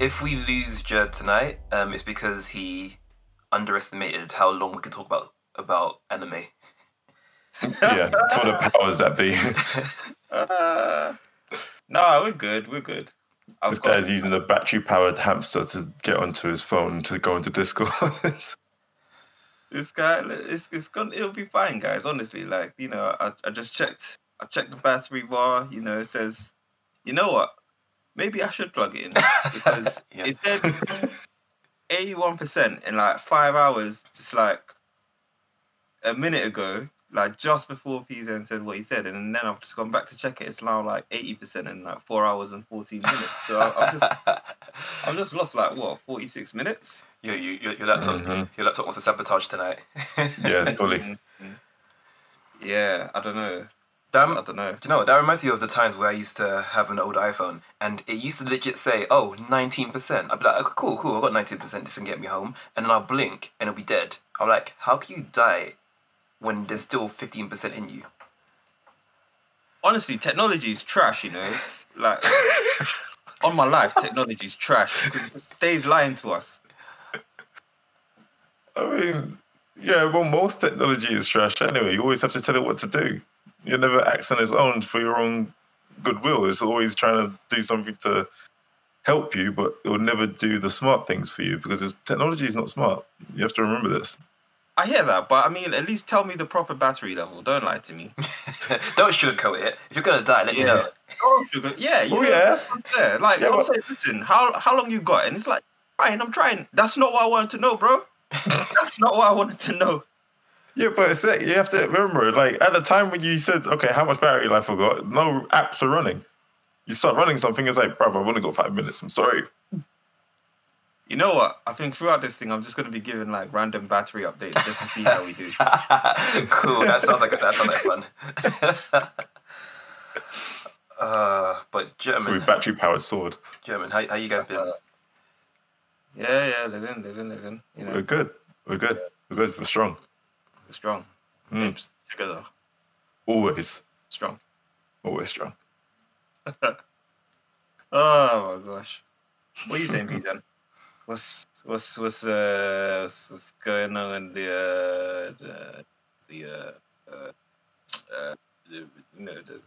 if we lose Gerrd tonight, um, it's because he underestimated how long we could talk about about anime. yeah, for the powers that be. Uh, no, we're good. We're good. I've this guy's using the battery powered hamster to get onto his phone to go into Discord. this guy it's, it's gonna it'll be fine guys honestly like you know I, I just checked i checked the battery bar you know it says you know what maybe i should plug it in because Yeah. it said 81% in like five hours just like a minute ago like just before P-Zen said what he said and then i've just gone back to check it it's now like 80% in like four hours and 14 minutes so I, i've just i've just lost like what 46 minutes your, your, your laptop, Mhm. your laptop wants to sabotage tonight. yeah, fully. Mhm. yeah i don't know Damn, i don't know Do you know what? That reminds me of the times where I used to have an old iPhone and it used to legit say, oh, 19%. I'd be like, okay, cool, cool, I got 19%, this can get me home. And then I'll blink and it'll be dead. I'm like, how can you die when there's still 15% in you? honestly, technology is trash, you know. Like on my life, technology is trash because it just stays lying to us. I mean, yeah, well, most technology is trash anyway. You always have to tell it what to do. You never acts on its own for your own goodwill. It's always trying to do something to help you, but it will never do the smart things for you because it's, technology is not smart. You have to remember this. I hear that, but I mean, at least tell me the proper battery level. Don't lie to me. Don't sugarcoat it. If you're gonna die, let me know. Oh, sugar. Yeah, you Oh, yeah. yeah. Like Yeah, I'm but- saying, listen, how how long you got? And it's like, fine, I'm trying. That's not what I wanted to know, bro. That's not what I wanted to know. Yeah, but it's like, you have to remember, like at the time when you said, okay, how much battery life I got, no apps are running. You start running something, it's like, brother, I've only got five minutes. I'm sorry. You know what? I think throughout this thing, I'm just gonna be giving like random battery updates just to see how we do. cool. That sounds like that sounds like fun. uh, but So German, battery powered sword. German, how how you guys been? Yeah, yeah, living, living, living. You know, We're good. We're good. We're good. We're strong. Strong. Mm. Lips together, Always. strong. Always strong. Oh my gosh. What are you saying, Pete? What's what's what's uh what's going on in the uh the, the uh, uh, uh you know the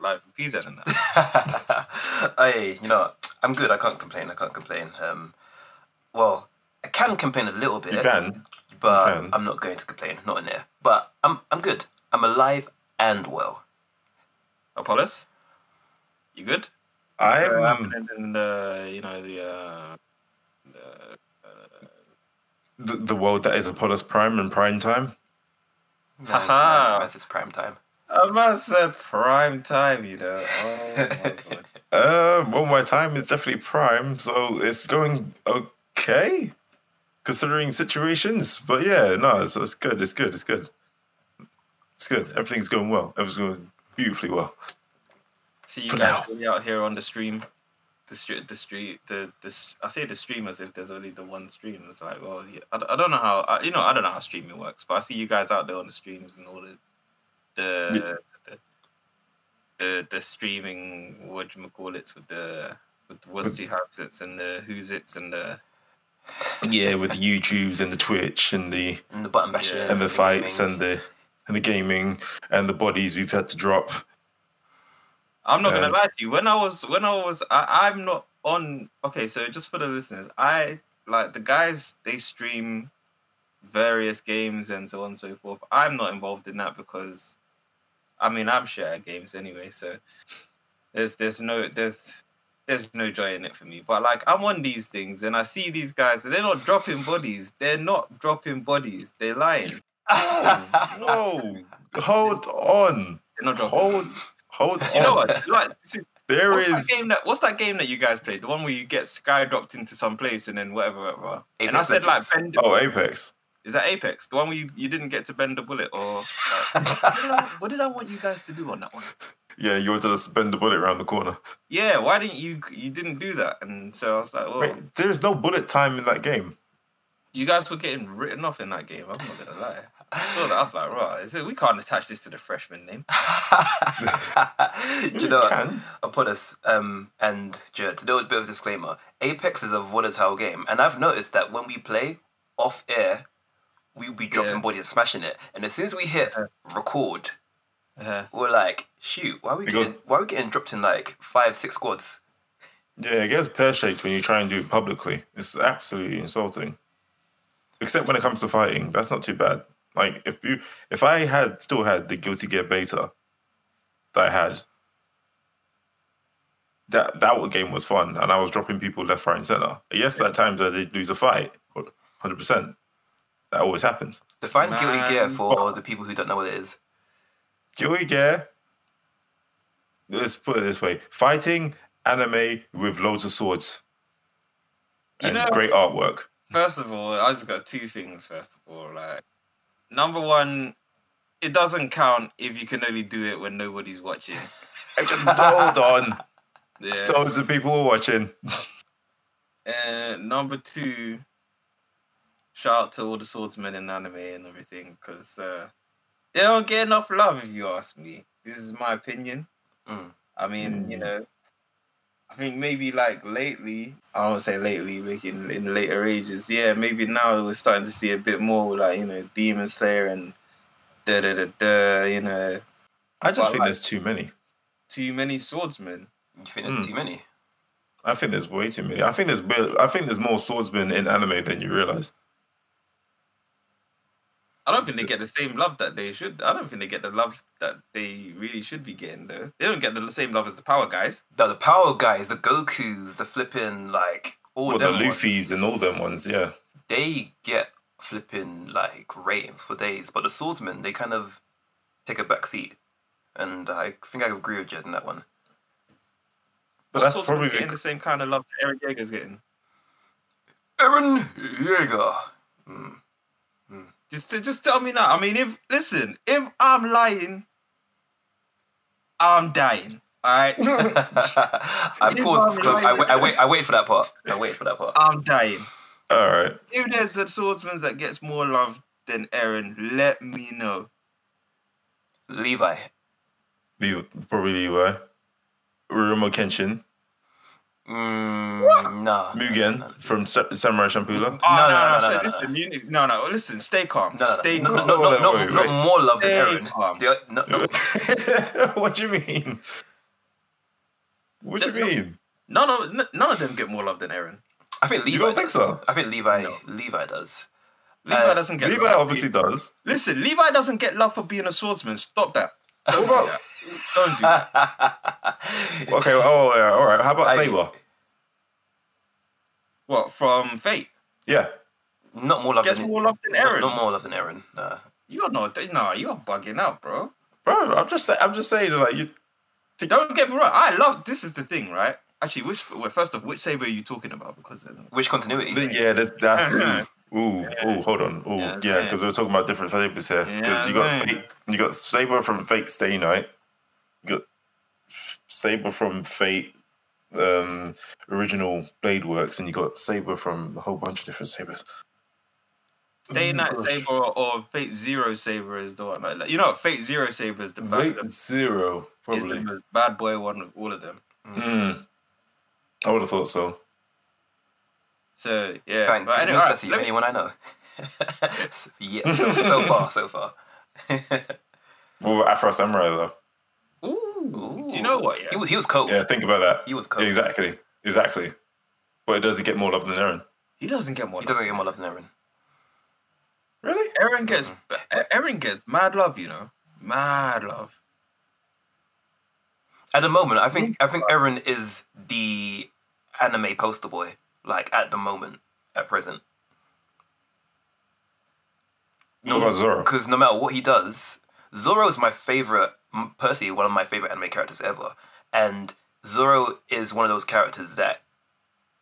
life of Pizza and that? hey, you know. I'm good. I can't complain. I can't complain. Um, well, I can complain a little bit. You can. But You. I'm not going to complain. Not in there. But I'm I'm good. I'm alive and well. Apollus? You good? I So, am. happening in the you know the uh the the, the world that is Apollus Prime and Prime Time. Haha. Man, It's prime time. I must say prime time, you know. Oh my god. Uh, well, my time is definitely Prime, so it's going okay, considering situations. But yeah, no, it's, it's good. It's good. It's good. It's good. Everything's going well. Everything's going beautifully well. See you For guys now. out here on the stream. The street, the street, the this. I say the stream as if there's only the one stream. It's like, well, yeah, I, I don't know how. I, you know, I don't know how streaming works, but I see you guys out there on the streams and all the the the, the, the streaming. What do you call it with the with the what's the and the who's it's and the Yeah, with the YouTubes and the Twitch and the And the button bashing. Yeah. and the fights and the and the gaming and the bodies we've had to drop. I'm not gonna Um, lie to you. When I was when I was I, I'm not on okay, so just for the listeners, I like the guys they stream various games and so on and so forth. I'm not involved in that because I mean I'm share at games anyway, so there's there's no there's there's no joy in it for me. But like I'm on these things and I see these guys and they're not dropping bodies. They're not dropping bodies. They're lying. No, hold on, They're not dropping. hold, hold on. You know what? Like, There What's that is. game that? What's that game that you guys played? The one where you get sky dropped into some place and then whatever, whatever. and I said like bend. Oh, Apex. Is that Apex? The one where you, you didn't get to bend the bullet, or like, what, did I, what did I want you guys to do on that one? Yeah, you wanted to just bend the bullet around the corner. Yeah, why didn't you? You didn't do that, and so I was like, well, Wait, there's no bullet time in that game. you guys were getting written off in that game. I'm not gonna lie. I saw that. I was like, right, is it, we can't attach this to the Freshmen name. do you know what? can. Apollus, um, and Jared, to do a bit of disclaimer, Apex is a volatile game, and I've noticed that when we play off air, we'll be dropping Yeah. body and smashing it, and as soon as we hit record, Uh, we're like, shoot, why are we It goes- getting, why are we getting dropped in like five, six squads? Yeah, it gets pear shaped when you try and do it publicly. It's absolutely insulting. Except when it comes to fighting, that's not too bad. Like if you, if I had still had the Guilty Gear beta that I had, that that game was fun, and I was dropping people left, right, and center. Yes, at times I did lose a fight, hundred percent. That always happens. Define guilty gear Man. for the people who don't know what it is. Gear. Let's put it this way: fighting anime with loads of swords You and know- great artwork. First of all, I just got two things. First of all, like number one, it doesn't count if you can only do it when nobody's watching. Hold on. Yeah. Loads of people were watching. And number two, shout out to all the swordsmen in anime and everything because uh, they don't get enough love, if you ask me. This is my opinion. Mm. I mean, Mm. you know, I think maybe like lately, I don't say lately, like in, in later ages, yeah, maybe now we're starting to see a bit more like, you know, Demon Slayer and da da da da, you know, I just Well, think like- there's too many. too many swordsmen. You think there's Mm. too many? I think there's way too many. I think there's I think there's more swordsmen in anime than you realize. I don't think they get the same love that they should. I don't think they get the love that they really should be getting though. They don't get the same love as the power guys. No, the power guys, the Gokus, the flipping like all Or the them ones, Luffy's and all them ones, yeah. they get flipping like ratings for days, but the swordsmen they kind of take a back seat, and I think I agree with Jed in that one. But What that's swordsman's probably getting the, the same kind of love that Eren Yeager's getting. Eren Yeager. Mm. Just, just tell me now. I mean, if listen, if I'm lying, I'm dying. All right, I You paused. So I, right. wait, I wait. I wait for that part. I wait for that part. I'm dying. all right. If there's a swordsman that gets more love than Eren, let me know. Levi. Levi, probably Levi. Rurouni Kenshin. Mm, no. Mugen from Sa- Samurai Champloo. Oh, No, no, no, no, no, so no, no, listen, no, no, listen, stay calm. No, no, stay no, calm. no, no, Wait, no, wait, no, wait. not more love than Stay Eren. calm. The- no, no, what do you mean? What do you No, no. mean? None of none of them get more love than Eren. I think Levi. You don't think does. so? I think Levi. No. Levi does. Levi Uh, doesn't get Levi love. obviously does. Listen, Levi doesn't get love for being a swordsman. Stop that. Don't do What that. Don't do that. Okay, oh, yeah, all right. How about I- Saber? What from Fate? Yeah. Not more love Gets than more love than not- Eren. Not, more love than Eren. Nah. You're not. No, you're bugging out, bro. Bro, I'm just saying, I'm just saying, like, you, Don't get me wrong. I love. This is the thing, right? Actually, which well, first off, which saber are you talking about? Because there's- Which continuity? Then, yeah, that's that's ooh, ooh, ooh, hold on, ooh, Yeah, yeah, yeah. because we're talking about different sabers here. Because Yeah, you got. Fate, you got Saber from Fate Stay Night, you got Saber from Fate um, original Blade Works, and you got Saber from a whole bunch of different sabers. Day Oh, Night gosh. Saber or Fate Zero Saber is the one. Like, you know. Fate Zero Saber is the bad, Fate Zero, is probably. the bad boy one of all of them. Mm. I would have thought so. So yeah, Thank but anyway, goodness alright, that's the let me- anyone I know. yeah, so, so far, so far. What about Afro Samurai though? Ooh, do you know what? Yeah, He was, he was cold. Yeah, think about that. He was cold. Exactly, exactly. But does he get more love than Eren? he doesn't get more. He love. doesn't get more love than Eren. Really? Eren gets mm-hmm. Eren gets mad love. You know, mad love. At the moment, I think I think Eren is the anime poster boy. Like at the moment, at present, What about Zoro? because no matter what he does, Zoro is my favorite. Personally, one of my favorite anime characters ever, and Zoro is one of those characters that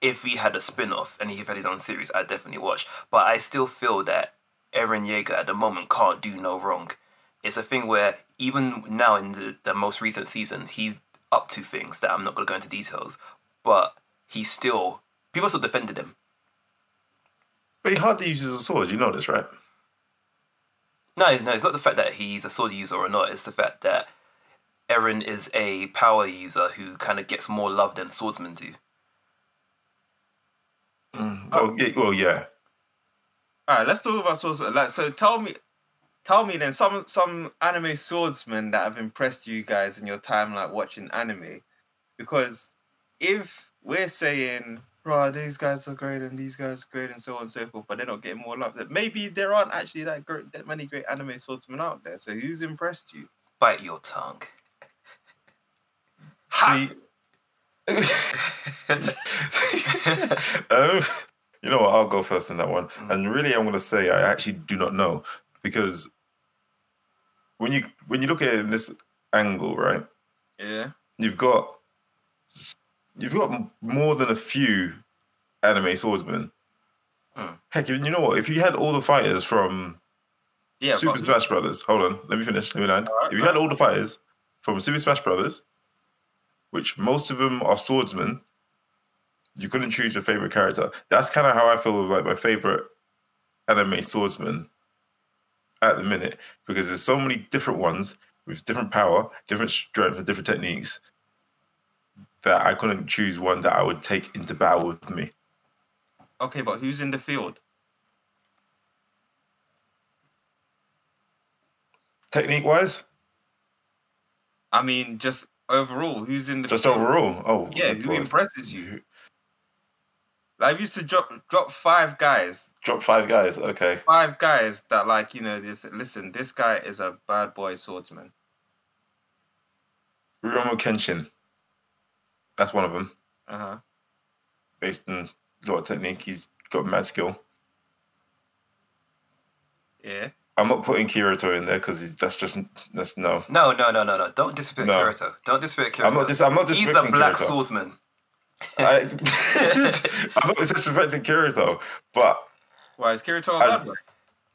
if he had a spin-off and he had his own series, I'd definitely watch. But I still feel that Eren Yeager at the moment can't do no wrong. It's a thing where even now in the, the most recent season, he's up to things that I'm not going to go into details, but he's still people still defended him. But he hardly uses a sword. You know this, right? No, no, it's not the fact that he's a sword user or not. It's the fact that Eren is a power user who kind of gets more love than swordsmen do. Mm. Oh, oh. Well, yeah, well, yeah. All right, let's talk about swordsmen. Like, so tell me, tell me then some some anime swordsmen that have impressed you guys in your time, like watching anime, because if we're saying, right, these guys are great and these guys are great and so on and so forth, but they're not getting more love, that maybe there aren't actually that great, that many great anime swordsmen out there. So who's impressed you? Bite your tongue. See, um, you know what? I'll go first in that one. And really, I'm going to say I actually do not know because when you when you look at it in this angle, right? Yeah. You've got you've got more than a few anime swordsmen. Hmm. Heck, you know what? If you had all the fighters from Yeah. Super Smash Brothers, hold on, let me finish. Let me land. Alright, if you had all the fighters from Super Smash Brothers, which most of them are swordsmen, you couldn't choose your favorite character. That's kind of how I feel with like my favorite anime swordsman at the minute because there's so many different ones with different power, different strength, and different techniques that I couldn't choose one that I would take into battle with me. Okay, but who's in the field? Technique wise, I mean, just overall, who's in the just field? overall, oh Yeah, who impresses you? Like, I used to drop drop five guys, Drop five guys. Okay. five guys that like you know this. Listen, this guy is a bad boy swordsman. Rurouni Kenshin. That's one of them. Uh huh. Based on a lot of technique, he's got mad skill. Yeah. I'm not putting Kirito in there because that's just that's no. No, no, no, no, no. Don't disrespect No. Kirito. Don't disrespect Kirito. I'm not. Dis- I'm not He's a black Kirito. swordsman. I, I'm not disrespecting Kirito, but Why is Kirito a bad boy?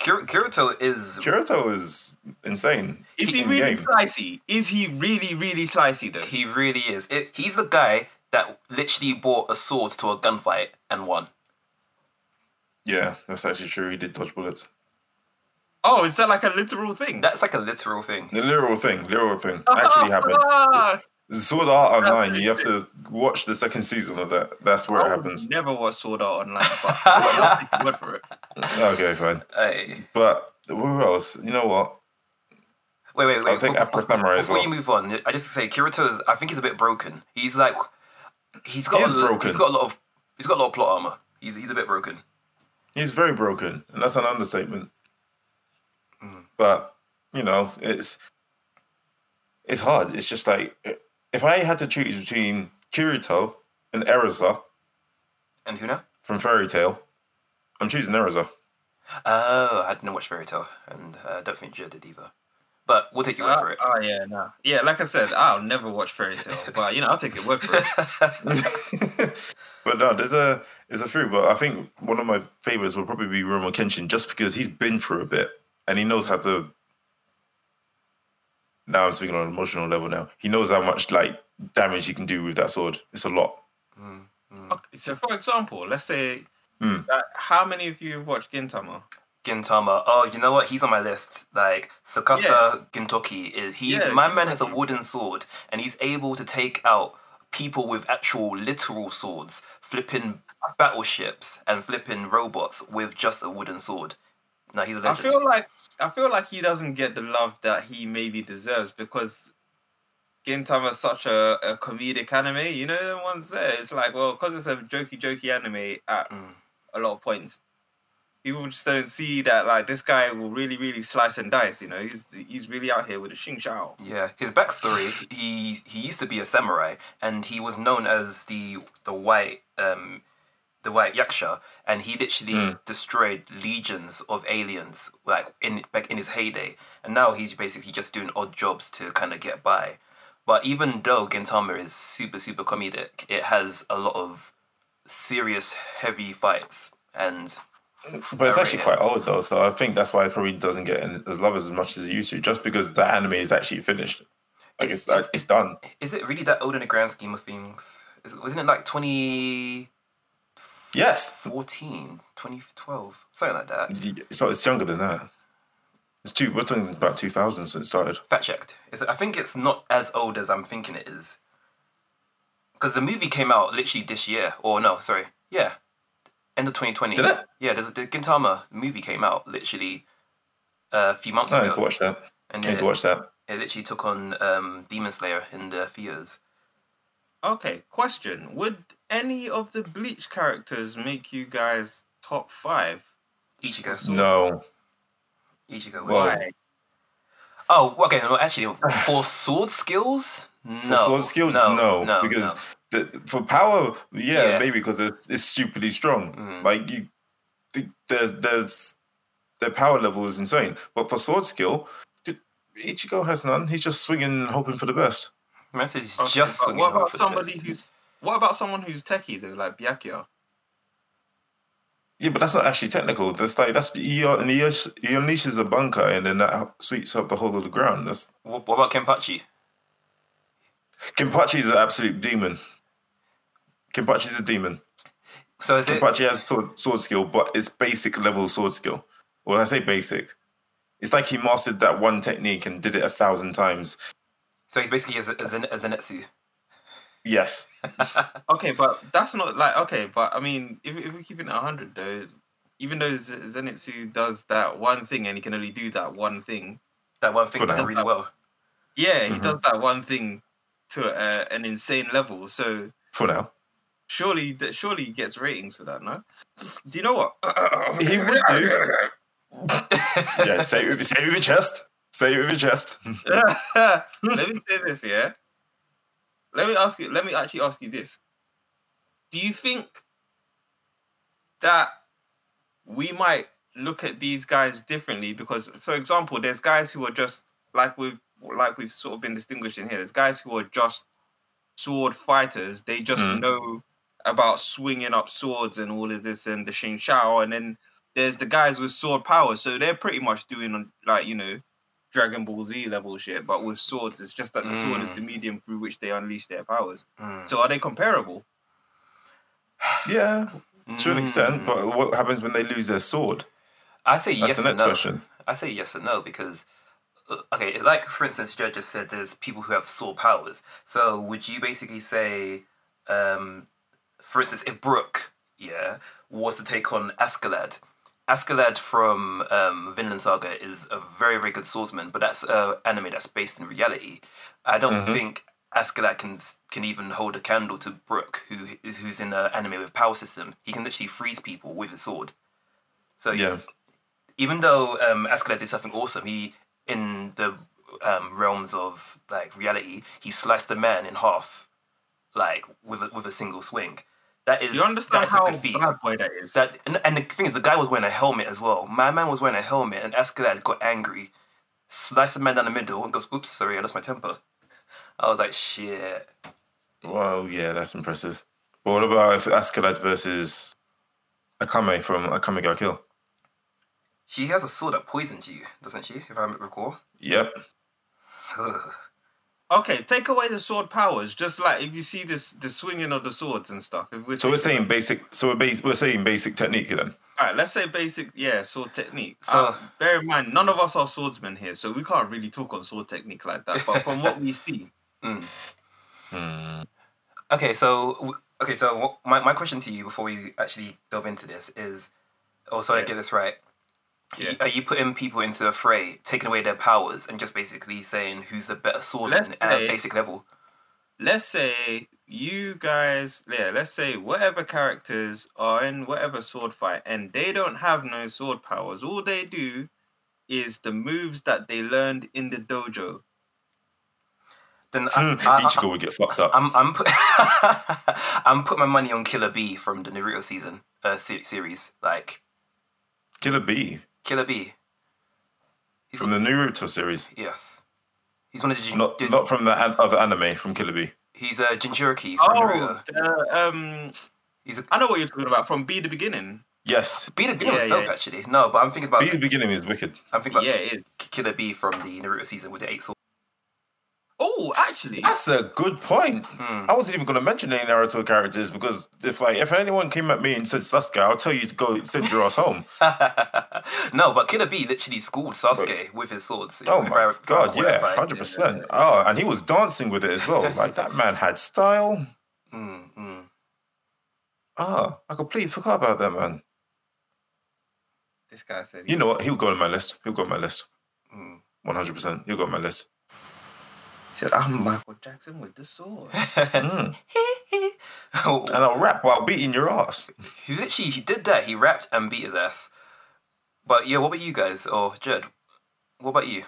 Kir- Kirito is Kirito is insane. Is he in really game. slicey? Is he really, really slicey though? he really is. It, he's the guy that literally brought a sword to a gunfight and won. Yeah, that's actually true. He did dodge bullets. Oh, is that like a literal thing? That's like a literal thing. The literal thing, literal thing, actually happened. Sword Art Online. You have to watch the second season of that. That's where I it happens. Never watch Sword Art Online, but I'll take your word for it. Okay, fine. Hey. But who else? You know what? Wait, wait, wait. I'll take Before- Afro Samurai as Before well. you move on, I just say Kirito is. I think he's a bit broken. He's like, he's got He a, broken. He's got a lot of. He's got a lot of plot armor. He's he's a bit broken. He's very broken, and that's an understatement. Mm. But you know, it's it's hard. It's just like if I had to choose between Kirito and Erza And who now? from Fairy Tail, I'm choosing Erza. Oh, I didn't watch Fairy Tail, and uh, I don't think Jed did either. But we'll take your word Uh, for it. Oh yeah, no. Yeah, like I said, I'll never watch Fairy Tail, but you know, I'll take your word for it. but no, there's a there's a few. But I think one of my favorites would probably be Rurouni Kenshin, just because he's been through a bit and he knows how to. Now I'm speaking on an emotional level. Now he knows how much like damage he can do with that sword. It's a lot. Mm, mm. Okay, so for example, let's say Hmm. that how many of you have watched Gintama? Gintama. Oh, you know what? He's on my list. Like Sakata Yeah. Gintoki is he? Yeah, my man has a wooden sword, and he's able to take out people with actual literal swords, flipping battleships and flipping robots with just a wooden sword. No, he's a I legend. feel like I feel like he doesn't get the love that he maybe deserves because Gintama is such a, a comedic anime. You know, ones there. It's like, well, because it's a jokey, jokey anime at Mm. a lot of points. People just don't see that like this guy will really, really slice and dice. You know, he's he's really out here with a Xing Shao. Yeah, his backstory. he he used to be a samurai, and he was known as the the white um the white yaksha, and he literally Mm. destroyed legions of aliens like in back in his heyday. And now he's basically just doing odd jobs to kind of get by. But even though Gintama is super super comedic, it has a lot of serious heavy fights and But it's actually quite old though, so I think that's why it probably doesn't get in, as love as much as it used to, just because the anime is actually finished. Like It's- it's, like, it's- it's done. is it really that old in the grand scheme of things? Is, wasn't it like 20 Yes. 14, 2012, something like that. Y- So it's younger than that. It's two. We're talking about two thousands when it started. Fact checked. Is it, I think it's not as old as I'm thinking it is. Because the movie came out literally this year, or no, sorry, yeah, end of 2020. Did it? Yeah, there's the Gintama movie came out literally uh, a few months I need ago, to watch that. and I need it, to watch that. it literally took on um, Demon Slayer in the theaters. Okay, question: Would any of the Bleach characters make you guys top five? Ichigo, So- No, Ichigo. Well- Why? oh, okay. No, actually, for sword skills, no. for sword skills, no, because no. The, for power, yeah, Yeah. maybe because it's, it's stupidly strong. Mm. Like you, the- there's there's their power level is insane. But for sword skill, Ichigo has none. He's just swinging, hoping for the best. Man says Okay, just swinging what about for the somebody best. who's what about someone who's techie though, like Byakuya? Yeah, but that's not actually technical. That's like that's he, uh, and he, unleash- he unleashes a bankai and then that sweeps up the whole of the ground. That's What, what about Kenpachi? Kimpachi is an absolute demon. Kenpachi is a demon. So is it? Has sword, sword skill, but it's basic level sword skill. Well, I say basic. It's like he mastered that one technique and did it a thousand times. So he's basically as a, as a, Zen- a Zenitsu. Yes. Okay, but that's not like okay, but I mean, if if we're keeping it hundred though, even though Zenitsu does that one thing and he can only do that one thing, That one thing For does now. really well. yeah, he Mhm. does that one thing to a, an insane level. So For now. surely, surely he gets ratings for that, no? Do you know what? He would do. Yeah, say it with, say it with your chest. Say it with your chest. let me say this, yeah. Let me ask you. Let me actually ask you this: Do you think that we might look at these guys differently? Because, for example, there's guys who are just like we've like we've sort of been distinguishing here. There's guys who are just sword fighters. They just Mm. know about swinging up swords and all of this and the Xing Shao, and then there's the guys with sword power. So they're pretty much doing like you know Dragon Ball Z level shit, but with swords. It's just that the sword is Mm. the medium through which they unleash their powers. Mm. So are they comparable? Yeah, to an extent. Mm. But what happens when they lose their sword? I say That's yes the and next no. question. I say yes and no because uh, okay, it's like for instance, Joe just said there's people who have sword powers. So would you basically say, um, for instance, if Brook, yeah, was to take on Askeladd, Askeladd from um, Vinland Saga is a very very good swordsman, but that's an anime that's based in reality. I don't Mhm. think Askeladd can can even hold a candle to Brook, who is who's in an anime with power system. He can literally freeze people with his sword. So Yeah. even though um, Askeladd did something awesome, he in the um, realms of like reality, he sliced a man in half, like with a, with a single swing. That is Do you understand that is how a good feat. bad boy that is? That and, and the thing is, the guy was wearing a helmet as well. My man was wearing a helmet, and Askeladd got angry, sliced the man down the middle, and goes, "Oops, sorry, I lost my temper." I was like, "Shit." Well, yeah, that's impressive. But what about if Askeladd versus Akame from Akame ga Kill? She has a sword that poisons you, doesn't she? If I recall. Yep. Okay, take away the sword powers. Just like if you see this, the swinging of the swords and stuff. We're So we're saying basic. So we're, we're saying basic technique then. All right, let's say basic, yeah, sword technique. So- So bear in mind, none of us are swordsmen here, so we can't really talk on sword technique like that. But from what we see, Mm. Hmm. Okay, so okay, so my my question to you before we actually delve into this is, oh, so I get this right. Yeah. Are you putting people into a fray, taking away their powers, and just basically saying who's the better swordsman Let's at say- a basic level? let's say you guys, yeah, let's say whatever characters are in whatever sword fight, and they don't have no sword powers. All they do is the moves that they learned in the dojo. Then Hmm, I, I, Ichigo would get fucked up. I'm I'm put, I'm putting my money on Killer B from the Naruto season uh series, like Killer B Killer B. He's from the Naruto series. Yes. He's one of the Jin- Not did- not from the an- other anime from Killer Bee. he's a uh, Jinchuriki from Oh, Naruto. the, um, He's a I know what you're talking about from B the Beginning. Yes, B the Beginning was dope yeah. actually. No, but I'm thinking about B the beginning is wicked. I'm thinking about Yeah, it is. Killer Bee from the Naruto season with the eight swords. Oh, actually, That's a good point. Hmm. I wasn't even going to mention any Naruto characters because if like if anyone came at me and said Sasuke, I'll tell you to go send your ass home. no, but Killer Bee literally schooled Sasuke with his swords. Oh my I- god, yeah, hundred percent. Oh, and he was dancing with it as well. Like that man had style. Mm, mm. Ah, I completely forgot about that man. this guy said. You know what? He'll go on my list. He'll go on my list. Mm. One hundred percent. He'll go on my list. He said, "I'm Michael Jackson with the sword." Mm. Oh, And I'll rap while beating your ass. he literally he did that. He rapped and beat his ass. But yeah, what about you guys? Or Jed? What about you?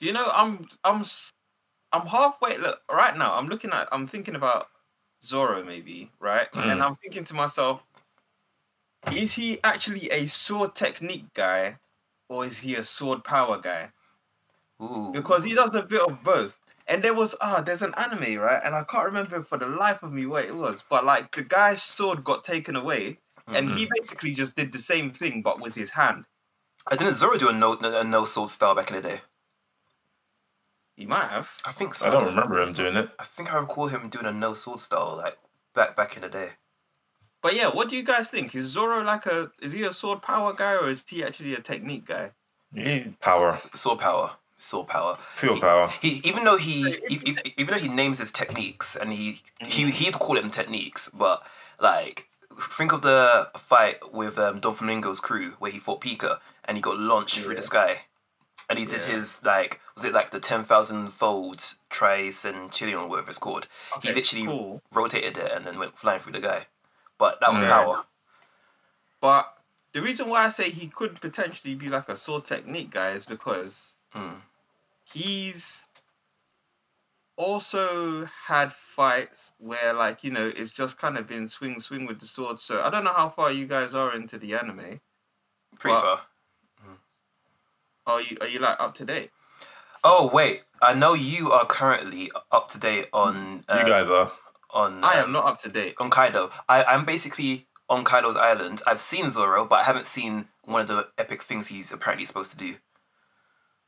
Do you know I'm I'm I'm halfway. Look, right now I'm looking at I'm thinking about Zoro maybe right, Mm. and I'm thinking to myself, is he actually a sword technique guy, or is he a sword power guy? Ooh. Because he does a bit of both. And there was ah, there's an anime right, and I can't remember for the life of me what it was, but like the guy's sword got taken away, and he mm-hmm. basically just did the same thing but with his hand. I didn't Zoro do a no a no sword style back in the day. He might have. I think so. I don't remember him doing it. I think I recall him doing a no sword style like back back in the day. But yeah, what do you guys think? Is Zoro like a is he a sword power guy or is he actually a technique guy? Yeah, power, Sword power. Sword power. pure He- power. He even though he e- e- even though he names his techniques and he he he'd call them techniques, but like think of the fight with um, Doflamingo's crew where he fought Pica and he got launched through the sky, and he did Yeah. his like was it like the ten thousand folds tricentillion or whatever it's called. he literally cool. rotated it and then went flying through the guy, but that was Yeah. power. But the reason why I say he could potentially be like a sword technique guy is because Mm. He's also had fights where like you know it's just kind of been swing swing with the sword so i don't know how far you guys are into the anime Pretty far. are you are you like up to date Oh wait, I know you are currently up to date on uh, You guys are. on. i um, am not up to date on Kaido. I, I'm basically on Kaido's island. I've seen Zoro, but I haven't seen one of the epic things he's apparently supposed to do.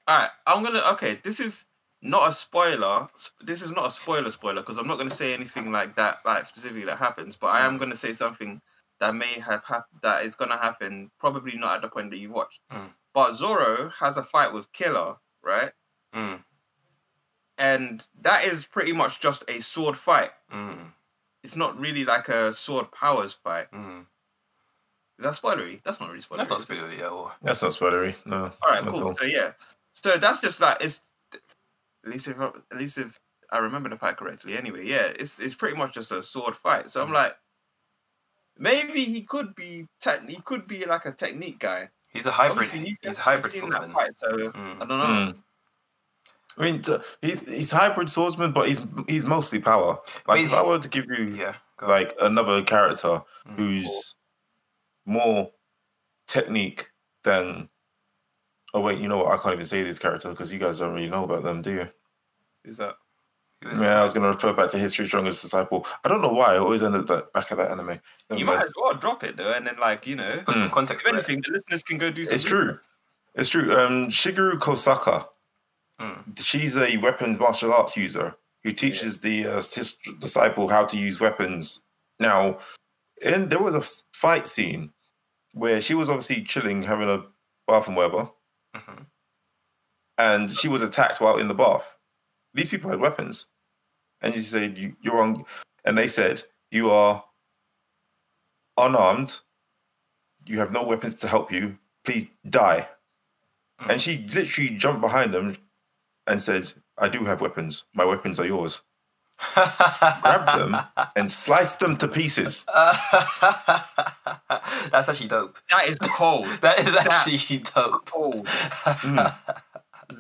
All right i'm gonna okay this is not a spoiler this is not a spoiler spoiler because i'm not going to say anything like that like specifically that happens but i am going to say something that may have happened that is going to happen probably not at the point that you watch Mm. but zoro has a fight with killer right Mm, and that is pretty much just a sword fight mm, it's not really like a sword powers fight mm. is that spoilery that's not really spoilery That's not is it? spoiler, yeah. That's not spoilery. No. All right, cool. all. So yeah, so that's just like it's at least if at least if I remember the fight correctly. Anyway, yeah, it's it's pretty much just a sword fight. So I'm Mm. like, maybe he could be tech. He could be like a technique guy. he's a hybrid. Obviously, He's a hybrid swordsman. fight, so Mm. I don't know. Mm. I mean, t- he's he's hybrid swordsman, but he's he's mostly power. Like if I were to give you Yeah. go on. like another character Mm. who's more technique than. Oh wait, you know what? I can't even say this character because you guys don't really know about them, do you? Is that Yeah, I was going to refer back to History Strongest Disciple. I don't know why I always ended that back at that anime. Never you mind. might as well drop it though, and then like you know, Put some Mm. context if to it. anything, the listeners can go do. Some It's true. It's true. Um, Shigure Kosaka. Mm. She's a weapons martial arts user who teaches the uh, his disciple how to use weapons. Now, and there was a fight scene where she was obviously chilling, having a bath and whatever. And she was attacked while in the bath. These people had weapons, and she said, you, "You're on," and they said, "You are unarmed. You have no weapons to help you. Please die." And she literally jumped behind them and said, "I do have weapons. My weapons are yours." Grabbed them and sliced them to pieces. That's actually dope. That is cold. That is actually dope. cold. Mm.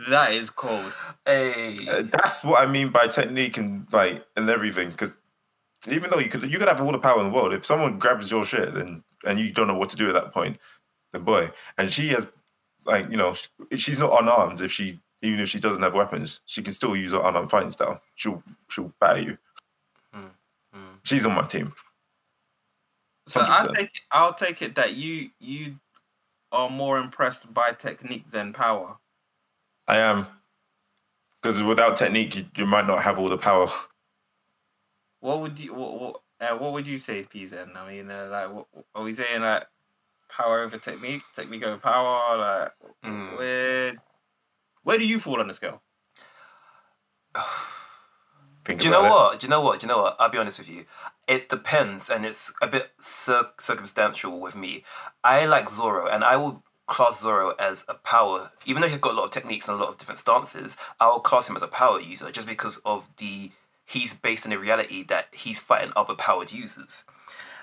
That is cold. Hey. Uh, that's what I mean by technique and like and everything. Because even though you could you could have all the power in the world, if someone grabs your shit then and you don't know what to do at that point, then boy. And she has like you know she's not unarmed if she even if she doesn't have weapons, she can still use her unarmed fighting style. She'll she'll batter you. Mm, mm. She's on my team. So I 100%. take it, I'll take it that you you are more impressed by technique than power. I am. Because without technique, you, you might not have all the power. What would you what what, uh, what would you say, P-Zen? I mean, uh, like, what, are we saying like power over technique, technique over power? Like, Mm. where where do you fall on the scale? Think Do you know it. what? Do you know what? Do you know what? I'll be honest with you. It depends, and it's a bit cir- circumstantial with me. I like Zoro, and I will class Zoro as a power. Even though he's got a lot of techniques and a lot of different stances, I will class him as a power user just because of the he's based in the reality that he's fighting other powered users.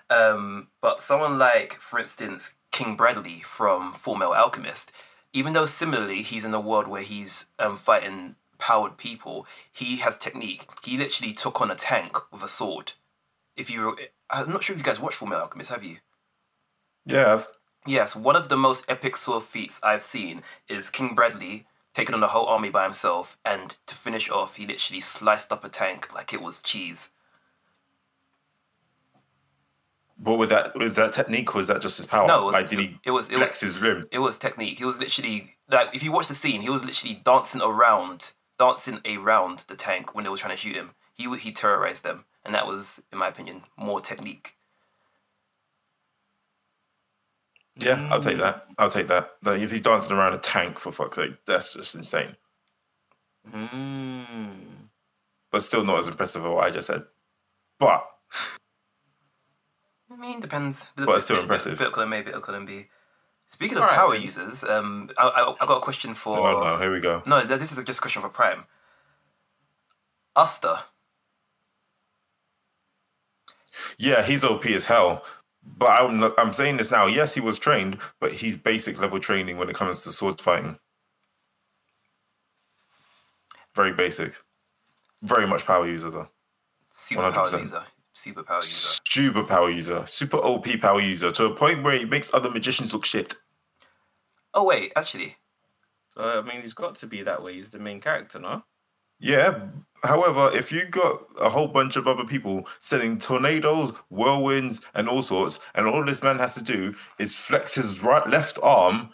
Um, but someone like, for instance, King Bradley from Full Metal Alchemist, even though similarly he's in a world where he's um, fighting powered people, he has technique. He literally took on a tank with a sword. If you, I'm not sure if you guys watched Full Metal Alchemist, have you? Yeah, I've- Yes, one of the most epic sword feats I've seen is King Bradley taking on a whole army by himself, and to finish off, he literally sliced up a tank like it was cheese. But was that, was that technique or was that just his power? No, it was, like, did he it was it was, his limb? it was technique. He was literally like if you watch the scene, he was literally dancing around, dancing around the tank when they were trying to shoot him. He he terrorized them, and that was, in my opinion, more technique. Yeah, I'll take that. I'll take that. Like, if he's dancing around a tank, for fuck's sake, that's just insane. Mm. But still not as impressive as what I just said. But I mean, depends. But it's still impressive. Bit of column A, bit of column B. Speaking of Alright, power then. users, um, I, I I got a question for. oh no, here we go. No, this is just a question for Prime. Asta. Yeah, he's OP as hell. But I'm not, I'm saying this now. Yes, he was trained, but he's basic level training when it comes to sword fighting. Very basic. Very much power user though. Super power 100%. user. Super power user. Super power user. Super OP power user to a point where he makes other magicians look shit. Oh wait, actually, So, I mean, he's got to be that way. He's the main character, no? Yeah. However, if you got a whole bunch of other people sending tornadoes, whirlwinds, and all sorts, and all this man has to do is flex his right left arm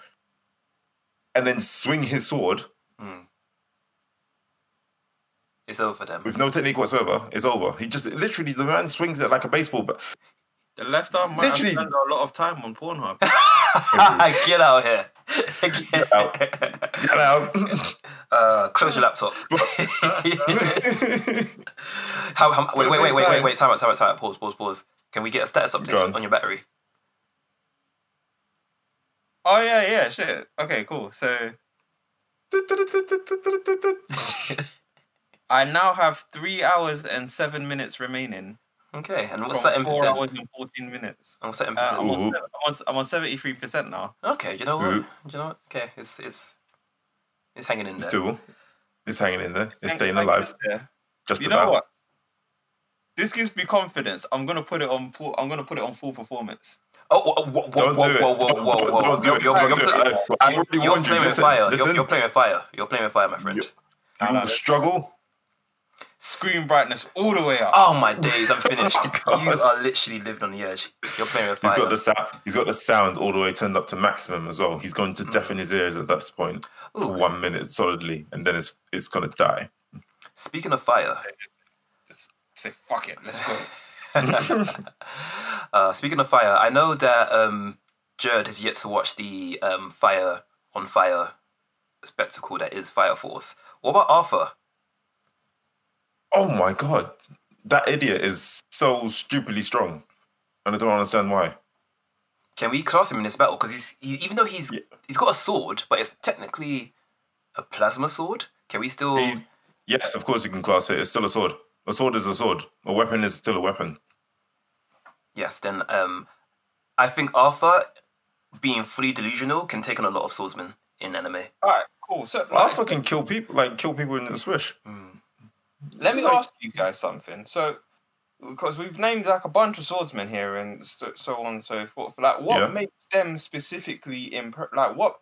and then swing his sword hmm. it's over for them. with no technique whatsoever, it's over. He just literally the man swings it like a baseball bat. The left arm might Literally- have spent a lot of time on Pornhub. Get out here. Get out. Get out. Uh, close your laptop. how, how, wait, wait, wait, wait, wait, time- wait, time out, time out, time out. Pause, pause, pause. Can we get a status update on. on your battery? oh yeah, yeah, shit. Okay, cool. So I now have three hours and seven minutes remaining Okay, and what's from that in four percent? hours and fourteen minutes. And what's that in Uh. I'm, on, I'm, on, I'm on seventy-three percent now. Okay, you know what? Ooh. You know what? Okay, it's it's it's hanging in there. Still, it's hanging in there. It's Thank- staying alive. you, yeah. Just You about. know what? This gives me confidence. I'm gonna put it on. full- I'm gonna put it on full performance. Oh, whoa, whoa, whoa, Don't whoa, do it. whoa, whoa, Don't- whoa, don't- whoa! don't do You're, it. you're, Don't you're, do play- it. I- I already you're warned you. playing with Listen, fire. You're, listen. you're playing with fire. You're playing with fire, my friend. You- You will struggle. Screen brightness all the way up. Oh my days, I'm finished. Oh, you are literally lived on the edge. You're playing with He's fire. got the sound. He's got the sound all the way turned up to maximum as well. He's going Mm. to deafen his ears at that point for one minute solidly, and then it's it's gonna die. Speaking of fire, Say fuck it. Let's go. uh, speaking of fire, I know that um, Jared has yet to watch the um, Fire on Fire spectacle that is Fire Force. What about Arthur? Oh my god, that idiot is so stupidly strong, and I don't understand why. Can we class him in this battle? Because he's he, even though he's Yeah. he's got a sword, but it's technically a plasma sword. Can we still? He's, yes, of course you can class it. It's still a sword. A sword is a sword. A weapon is still a weapon. Yes. Then um, I think Arthur, being fully delusional, can take on a lot of swordsmen in anime. All right, cool. So like, Arthur can kill people, like kill people in the swish. Let me like- ask you guys something. So, because we've named like a bunch of swordsmen here and so, so on and so forth. Like, what Yeah. makes them specifically imp- Like, what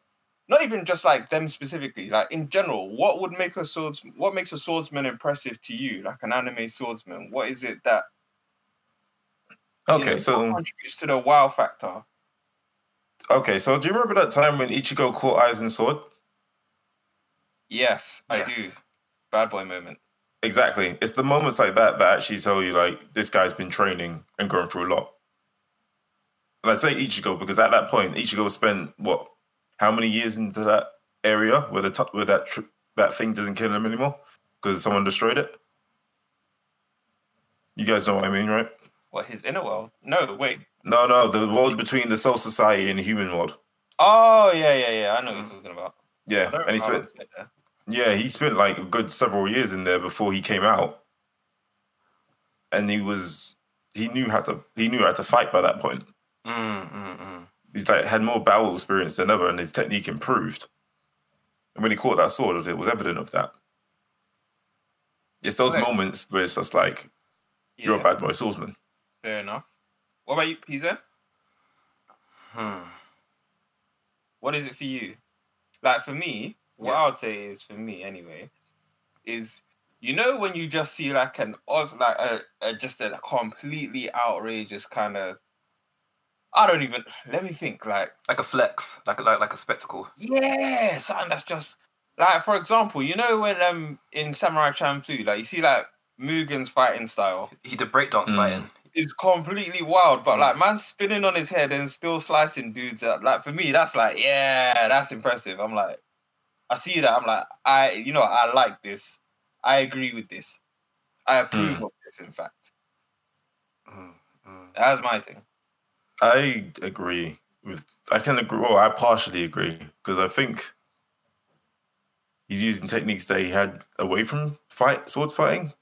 not even just like them specifically, like in general, what would make a swords what makes a swordsman impressive to you, like an anime swordsman? What is it that you Okay, know, so contributes to the wow factor? okay, so do you remember that time when Ichigo caught Aizen's sword? Yes, I do. Bad boy moment. Exactly. It's the moments like that that actually tell you like this guy's been training and going through a lot. And I say Ichigo because at that point, Ichigo spent what? How many years into that area where the t- where that tr- that thing doesn't kill him anymore because someone destroyed it? You guys know what I mean, right? What his inner world? No, wait. No, no, the world between the Soul Society and the human world. Oh yeah, yeah, yeah. I know what you're mm. talking about. Yeah, and he spent it- Yeah, he spent like a good several years in there before he came out, and he was he knew how to he knew how to fight by that point. Mm, mm, mm. He's like had more battle experience than ever, and his technique improved. And when he caught that sword, it was evident of that. It's those Okay. moments where it's just like you're a bad boy swordsman. fair enough. What about you, P-Zen? Hmm. What is it for you? Like for me, what Yeah. I would say is for me anyway, is you know when you just see like an odd like a, a just a completely outrageous kind of I don't even let me think like Like a flex, like a, like like a spectacle. yeah something that's just like for example you know when um in Samurai Champloo like you see like Mugen's fighting style He did breakdance Mm. fighting. is completely wild, but Mm. like man spinning on his head and still slicing dudes up. Like for me, that's like, yeah, that's impressive. I'm like, I see that. I'm like, I, you know, I like this. I agree with this. I approve of this. In fact, Mm, mm. that's my thing. I agree with. I can agree. Well, I partially agree because I think he's using techniques that he had away from fight sword fighting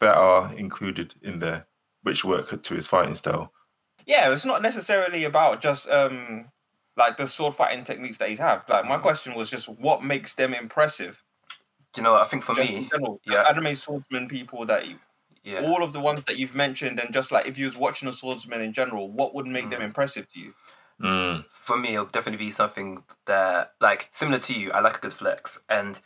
that are included in there, which work to his fighting style. Yeah, it's not necessarily about just um like the sword fighting techniques that he's have. Like Mm. my question was just what makes them impressive. You know, I think for Just me, general, yeah. anime swordsman people that you, yeah, all of the ones that you've mentioned, and just like if you was watching a swordsman in general, what would make them Mm. impressive to you? Mm. for me, it'll definitely be something that, like, similar to you, I like a good flex. And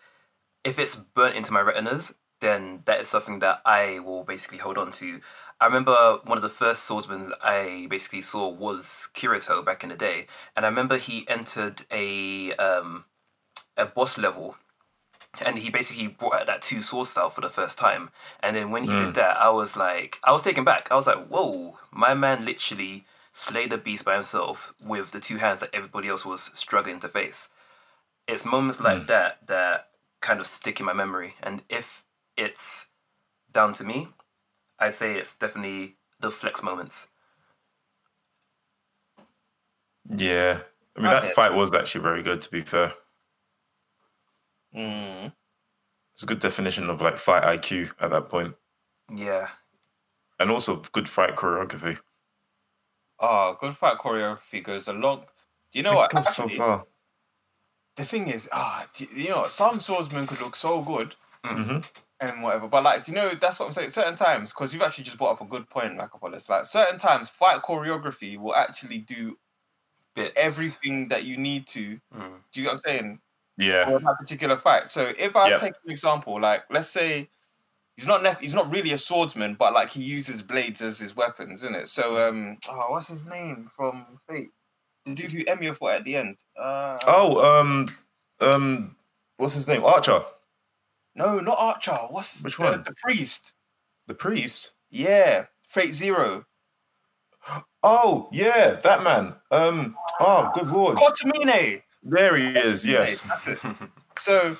if it's burnt into my retinas, then that is something that I will basically hold on to. I remember one of the first swordsmen I basically saw was Kirito back in the day. And I remember he entered a, um, a boss level and he basically brought out that two sword style for the first time. And then when he did that, I was like, I was taken back. I was like, whoa, my man literally slayed the beast by himself with the two hands that everybody else was struggling to face. It's moments like that that kind of stick in my memory. And if it's down to me, I'd say it's definitely the flex moments. Yeah, I mean Okay. that fight was actually very good. To be fair, Mm. it's a good definition of like fight IQ at that point, Yeah. and also good fight choreography. Oh, good fight choreography goes a long. Do you know It what? goes so Actually, far. the thing is, ah, d- you know, some swordsmen could look so good hmm and whatever, but like, you know, that's what I'm saying. Certain times, because you've actually just brought up a good point, Macapolis. Like, certain times, fight choreography will actually do Bits. everything that you need to. Mm. Do you know what I'm saying? Yeah, for that particular fight. So if I Yep. take an example, like let's say he's not nec- he's not really a swordsman, but like he uses blades as his weapons, isn't it? So um, oh, what's his name from Fate? The dude who Emiya fought at the end. Uh, Oh, um, um, what's his name? Archer, no, not Archer. What's his, Which the, one? The priest. the priest. Yeah, Fate Zero. Oh, yeah, that man. Um, oh, good lord, Kotomine. there he is. Yes. So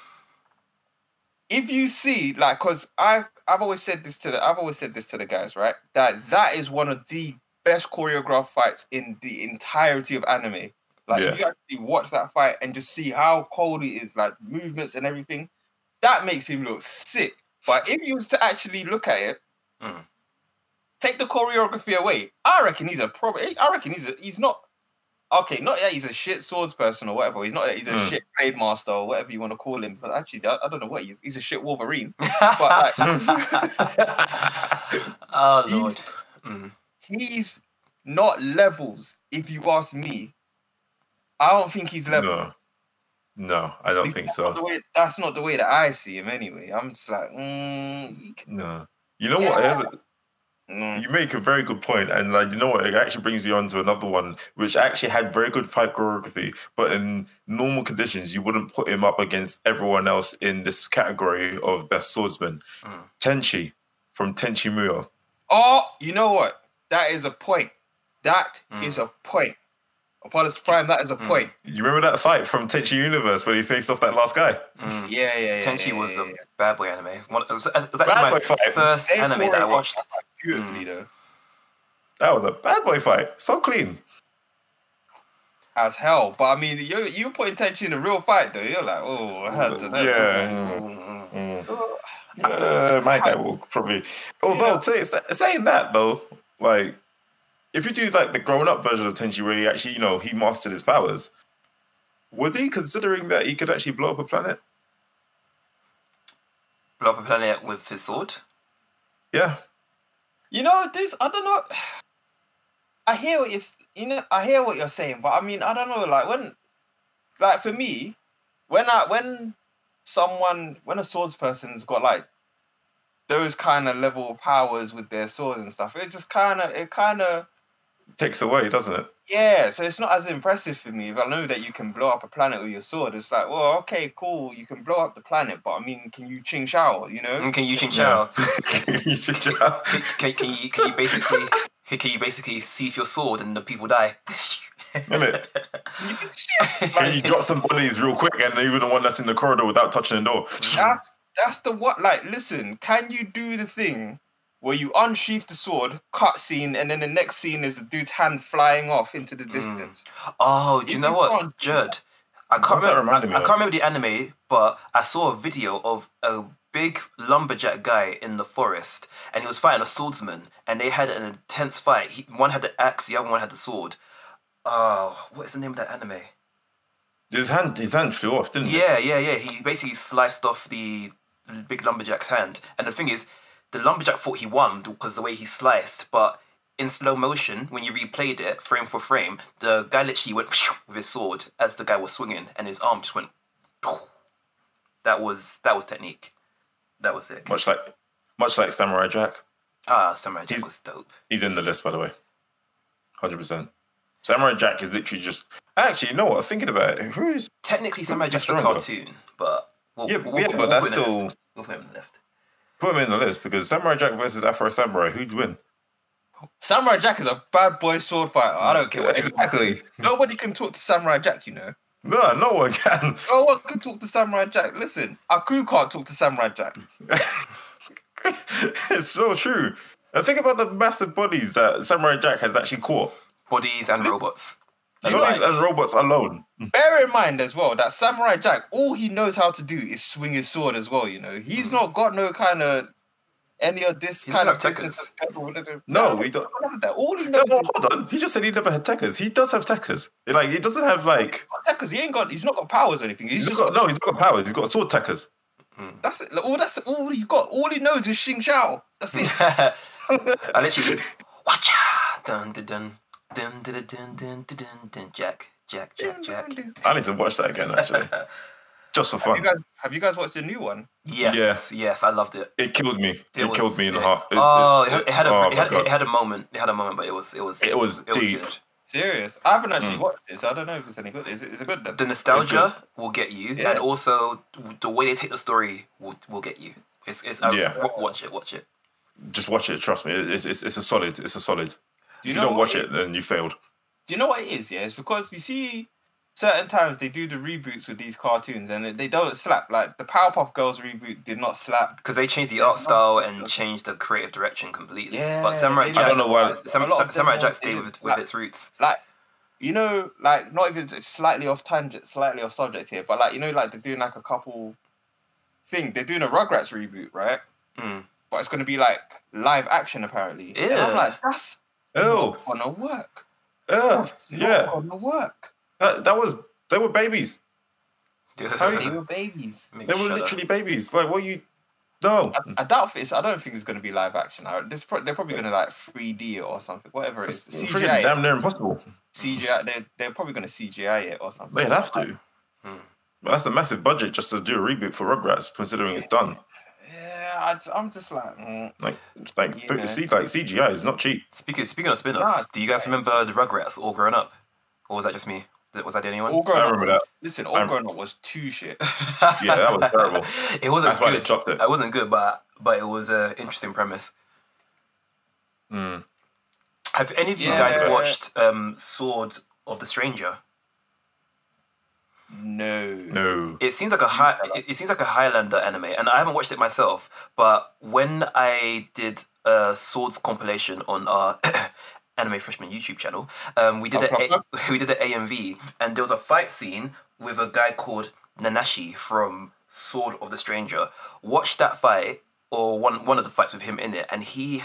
if you see, like, because I've I've always said this to the I've always said this to the guys, right? That that is one of the best choreographed fights in the entirety of anime. Like, Yeah. you actually watch that fight and just see how cold it is, like movements and everything, that makes him look sick. But if you was to actually look at it, Mm. take the choreography away, I reckon he's a pro. I reckon he's a, he's not. Okay, not that he's a shit swords person or whatever. He's not that he's a Mm. shit blade master or whatever you want to call him. But actually, I, I don't know what he is. He's a shit Wolverine. But oh lord. He's- Mm. He's not levels. If you ask me, I don't think he's level. No. No, I don't think so. way- that's not the way that I see him anyway. I'm just like, mm, can- No. You know what? A- mm. You make a very good point, and like you know what, it actually brings me on to another one, which actually had very good fight choreography, but in normal conditions, you wouldn't put him up against everyone else in this category of best swordsman. Mm. Tenchi from Tenchi Muyo. Oh, you know what? That is a point. That is Mm. a point. Apollos Prime, that is a Mm. point. You remember that fight from Tenchi Universe when he faced off that last guy? Mm. Yeah, yeah, yeah. Tenchi yeah, was yeah, a yeah. bad boy anime. One, it, was, it was actually Bad my boy fight. first They anime that I watched. that beautifully though, That was a bad boy fight. So clean. as hell. But I mean, you you putting Tenchi in a real fight though. You're like, oh, I had to know. Yeah. Mm, mm. Mm. Uh, my guy will probably. Although say, saying that though, like if you do like the grown-up version of Tenchi, where he actually, you know, he mastered his powers, was he considering that he could actually blow up a planet? Blow up a planet with his sword. Yeah, You know, this I don't know. I hear what you're, you know, I hear what you're saying, but I mean, I don't know. Like when, like for me, when I when someone when a swords person's got like those kind of level powers with their swords and stuff, it just kind of it kind of takes away, doesn't it? yeah. So it's not as impressive for me if I know that you can blow up a planet with your sword. It's like, well, okay, cool, you can blow up the planet, but I mean, can you ching shao? You know? Mm, Can you Ching Yeah. Chao? You Can, can, can you can you basically can, can you basically see if your sword and the people die? Innit? You can Can you drop some bodies real quick, and even the one that's in the corridor without touching the door? That's that's the what. Like, listen, can you do the thing where you unsheath the sword, cut scene, and then the next scene is the dude's hand flying off into the mm. distance? Oh, do you You know what, can't Judd? I can't What's that remember. reminding me I can't remember the anime, but I saw a video of a big lumberjack guy in the forest, and he was fighting a swordsman, and they had an intense fight. He, one had the axe, the other one had the sword. Oh, what is the name of that anime? His hand, his hand flew off, didn't it? Yeah, yeah, yeah. He basically sliced off the big lumberjack's hand. And the thing is, the lumberjack thought he won because the way he sliced, but in slow motion, when you replayed it frame for frame, the guy literally went with his sword as the guy was swinging, and his arm just went. That was that was technique. That was it. Much like, much like Samurai Jack. Ah, Samurai Jack He's- was dope. He's in the list, by the way. Hundred percent. Samurai Jack is literally just. Actually, you know what? I was thinking about it. Who is? Technically, Samurai Jack's a cartoon, but we'll, Yeah, we'll, yeah, we'll, but that's put it in the still-. We'll put it in the list. Put him in the list because Samurai Jack versus Afro Samurai. Who'd win? Samurai Jack is a bad boy sword fighter. I don't care what Exactly. Nobody can talk to Samurai Jack, you know. No, no one can. No one can talk to Samurai Jack. Listen, Aku can't talk to Samurai Jack. it's so true. And think about the massive bodies that Samurai Jack has actually caught. Bodies and robots. Do you like- and robots alone. Bear in mind as well that Samurai Jack, all he knows how to do is swing his sword as well. You know, he's mm-hmm. not got no kind of any of this He kind of doesn't have business. No, he don't- None of that. All he knows is hold on. He just said he never had techers. He does have techers. Like he doesn't have like. because he ain't got. He's not got powers or anything. He's He's just got, no, he's got powers. He's got sword techers. Mm-hmm. that's it. All that's all he got. All he knows is Xing Shao. That's it. I literally watcha dun dun dun dun dun dun dun dun dun dun Jack Jack Jack Jack. I need to watch that again actually, just for Have you fun. guys have you guys watched the new one? Yes, yes, I loved it. It killed me. It, was killed me in the sick. heart. It- oh, it- it, had- it had a oh it my had, God. it had a moment. It had a moment, but it was it was It was deep. good. Serious? I haven't actually Mm. watched this. I don't know if it's any good. Is it, is it good then? The nostalgia will get you, Yeah. and also the way they take the story will will get you. It's it's uh, Yeah. wa- watch it, watch it. Just watch it. Trust me. It's, it's, it's a solid. It's a solid. Do if you don't watch it, then you failed. Do you know what it is? Yeah, it's because you see certain times they do the reboots with these cartoons and they- they don't slap. Like the Powerpuff Girls reboot did not slap. Because they changed the art no- style and changed the creative direction completely. Yeah, but Samurai Jack, I don't know why- Sam, A lot of them Samurai Jack ones, stayed with, with like- its roots. Like you know, like not even slightly off tangent, slightly off subject here, but like you know, like they're doing like a couple thing. They're doing a Rugrats reboot, right? Mm. But it's gonna be like live action apparently. And Yeah. I'm like, that's Oh, not gonna work. yeah, not yeah. gonna work. That, that was. They were babies. How They were babies. Make They were shut up. literally babies. Like, what you? No. I, I doubt it's. I don't think it's going to be live action. I, this pro- they're probably going to like 3D or something, whatever it is. It's freaking CGI, damn near impossible. CGI. They're, they're probably going to CGI it or something. They'd have to. Hmm. But that's a massive budget just to do a reboot for Rugrats, considering it's done. Yeah, I just, I'm just like, mm. Like, like, Yeah. see, like CGI is not cheap. Speaking speaking of spin-offs, Nah, do you guys remember the Rugrats all grown up, or was that just me? Was that the only one? all grown I up. remember that. Listen, all I'm- grown up was too shit. Yeah, that was terrible. it wasn't That's why good. they stopped it. It wasn't good, but but it was an interesting premise. Mm. Have any of you Yeah. guys watched um, Sword of the Stranger? No. No. It seems like a high. It, it seems like a Highlander anime, and I haven't watched it myself. But when I did a Swords compilation on our Anime Freshmen YouTube channel, um, we did a, we did an AMV, and there was a fight scene with a guy called Nanashi from Sword of the Stranger. Watch that fight, or one one of the fights with him in it, and he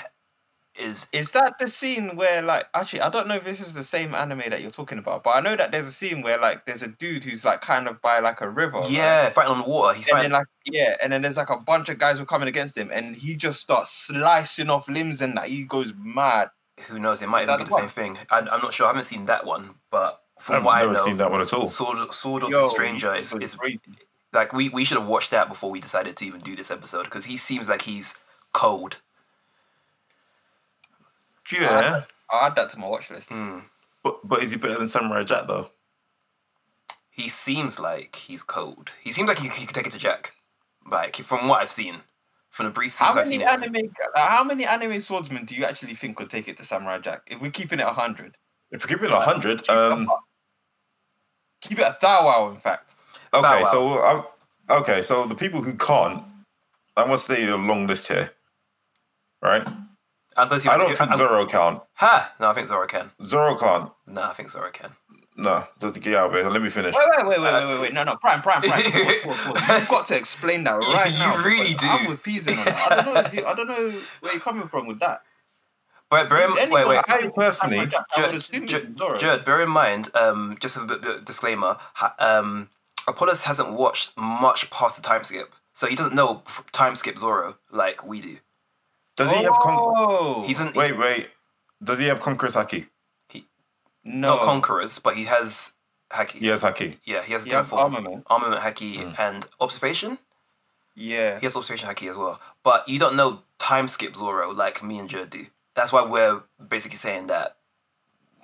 is Is that the scene where, like, actually, I don't know if this is the same anime that you're talking about, but I know that there's a scene where, like, there's a dude who's like kind of by like a river. right? yeah fighting on the water. He's And fighting. then like yeah, and then there's like a bunch of guys who are coming against him, and he just starts slicing off limbs, and that he goes mad. who knows? It might Is even be the the same thing. I, I'm not sure. I haven't seen that one, but from I've what I never know, seen that one at all. Sword, Sword of Yo, the Stranger he is, is like we, we should have watched that before we decided to even do this episode because he seems like he's cold. Yeah. I'll add that to my watch list. Mm. But, but is he better than Samurai Jack, though? He seems like he's cold. He seems like he, he could take it to Jack. Like from what I've seen, from the brief scenes How I've many seen. anime? Uh, how many anime swordsmen do you actually think could take it to Samurai Jack? If we're keeping it hundred, If we're keeping it 100, um, keep it a thou. In fact, okay, Bow Wow. so um, okay, so the people who can't, I'm gonna say a long list here, right? I'm I don't think Zoro can't. Ha! No, I think Zoro can. Zoro can't. No, I think Zoro can. No, just get out of here. Let me finish. wait, wait, wait, wait, wait, wait, wait. No, no, prime, prime, prime. Pause, pause, pause. You've got to explain that right You now. You really do. I'm with P-Zen on that. I don't know. If you, I don't know where you're coming from with that. But bear in, wait, Anyone wait. I personally, Samurai Jack, I would Judd, assume Judd, it's Zoro. Judd, bear in mind, um, just a bit, bit disclaimer, um, Apollus hasn't watched much past the time skip. So he doesn't know time skip Zoro like we do. Does he have con- Oh, He's an, wait, wait? Does he have Conqueror's Haki? no not conquerors, but he has Haki. He has Haki. Yeah, he has He a has armament. Armament Haki hmm. and observation. Yeah. He has observation Haki as well. But you don't know time skip Zoro like me and Judd do. That's why we're basically saying that.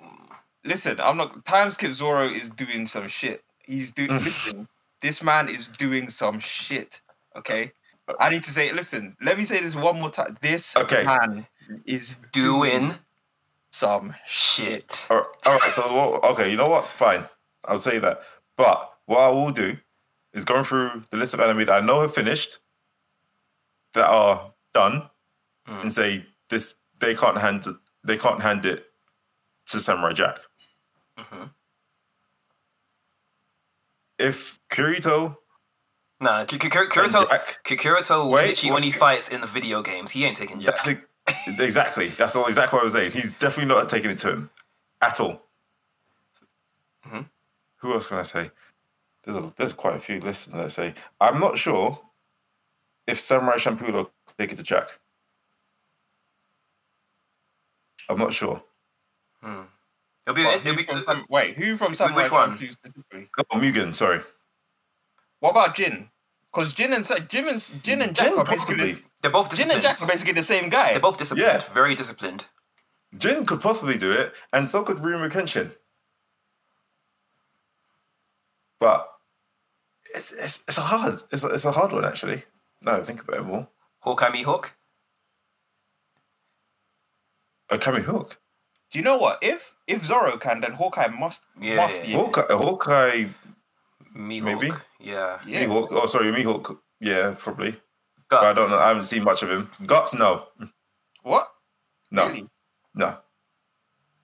Mm. Listen, I'm not. Time skip Zoro is doing some shit. He's doing. listen, this man is doing some shit. Okay. I need to say. Listen, let me say this one more time. This Okay. man is doing, Doing some shit. shit. All all right, so what, okay, you know what? Fine, I'll say that. But what I will do is going through the list of anime that I know have finished, that are done, and say this they can't hand they can't hand it to Samurai Jack. Mhm. If Kirito Nah, K- K- K- Kirito, Kirito Wait, literally when he wait. fights in the video games, he ain't taking Jack. that's the, exactly that's all exactly what I was saying. He's definitely not taking it to him at all. Mhm. Who else can I say? There's a, there's quite a few lists. Let's say I'm not sure if Samurai Champloo could take it to Jack. I'm not sure. It'll be, But it'll who be, from Sam- wait, who from Samurai which one? Champloo specifically? Oh, Mugen, sorry. What about Jin? Because Jin and Jin and Jin and Jack Jin are basically possibly. they're both Jin and disciplined. Jack are basically the same guy. They're both disciplined. Yeah. Very disciplined. Jin could possibly do it, and so could Rurouni Kenshin. But it's, it's, it's a hard it's a, it's a hard one actually. No, think about it more. Hawkeye Mihawk. A Kami Hook. Do you know what? If if Zoro can, then Hawkeye must Yeah, must yeah. be. Hawkeye, Hawkeye Mihawk. Maybe. Yeah. Yeah. Mihawk. Oh, sorry, Mihawk. Yeah, probably. But I don't know. I haven't seen much of him. Guts, no, What? no, Really? no.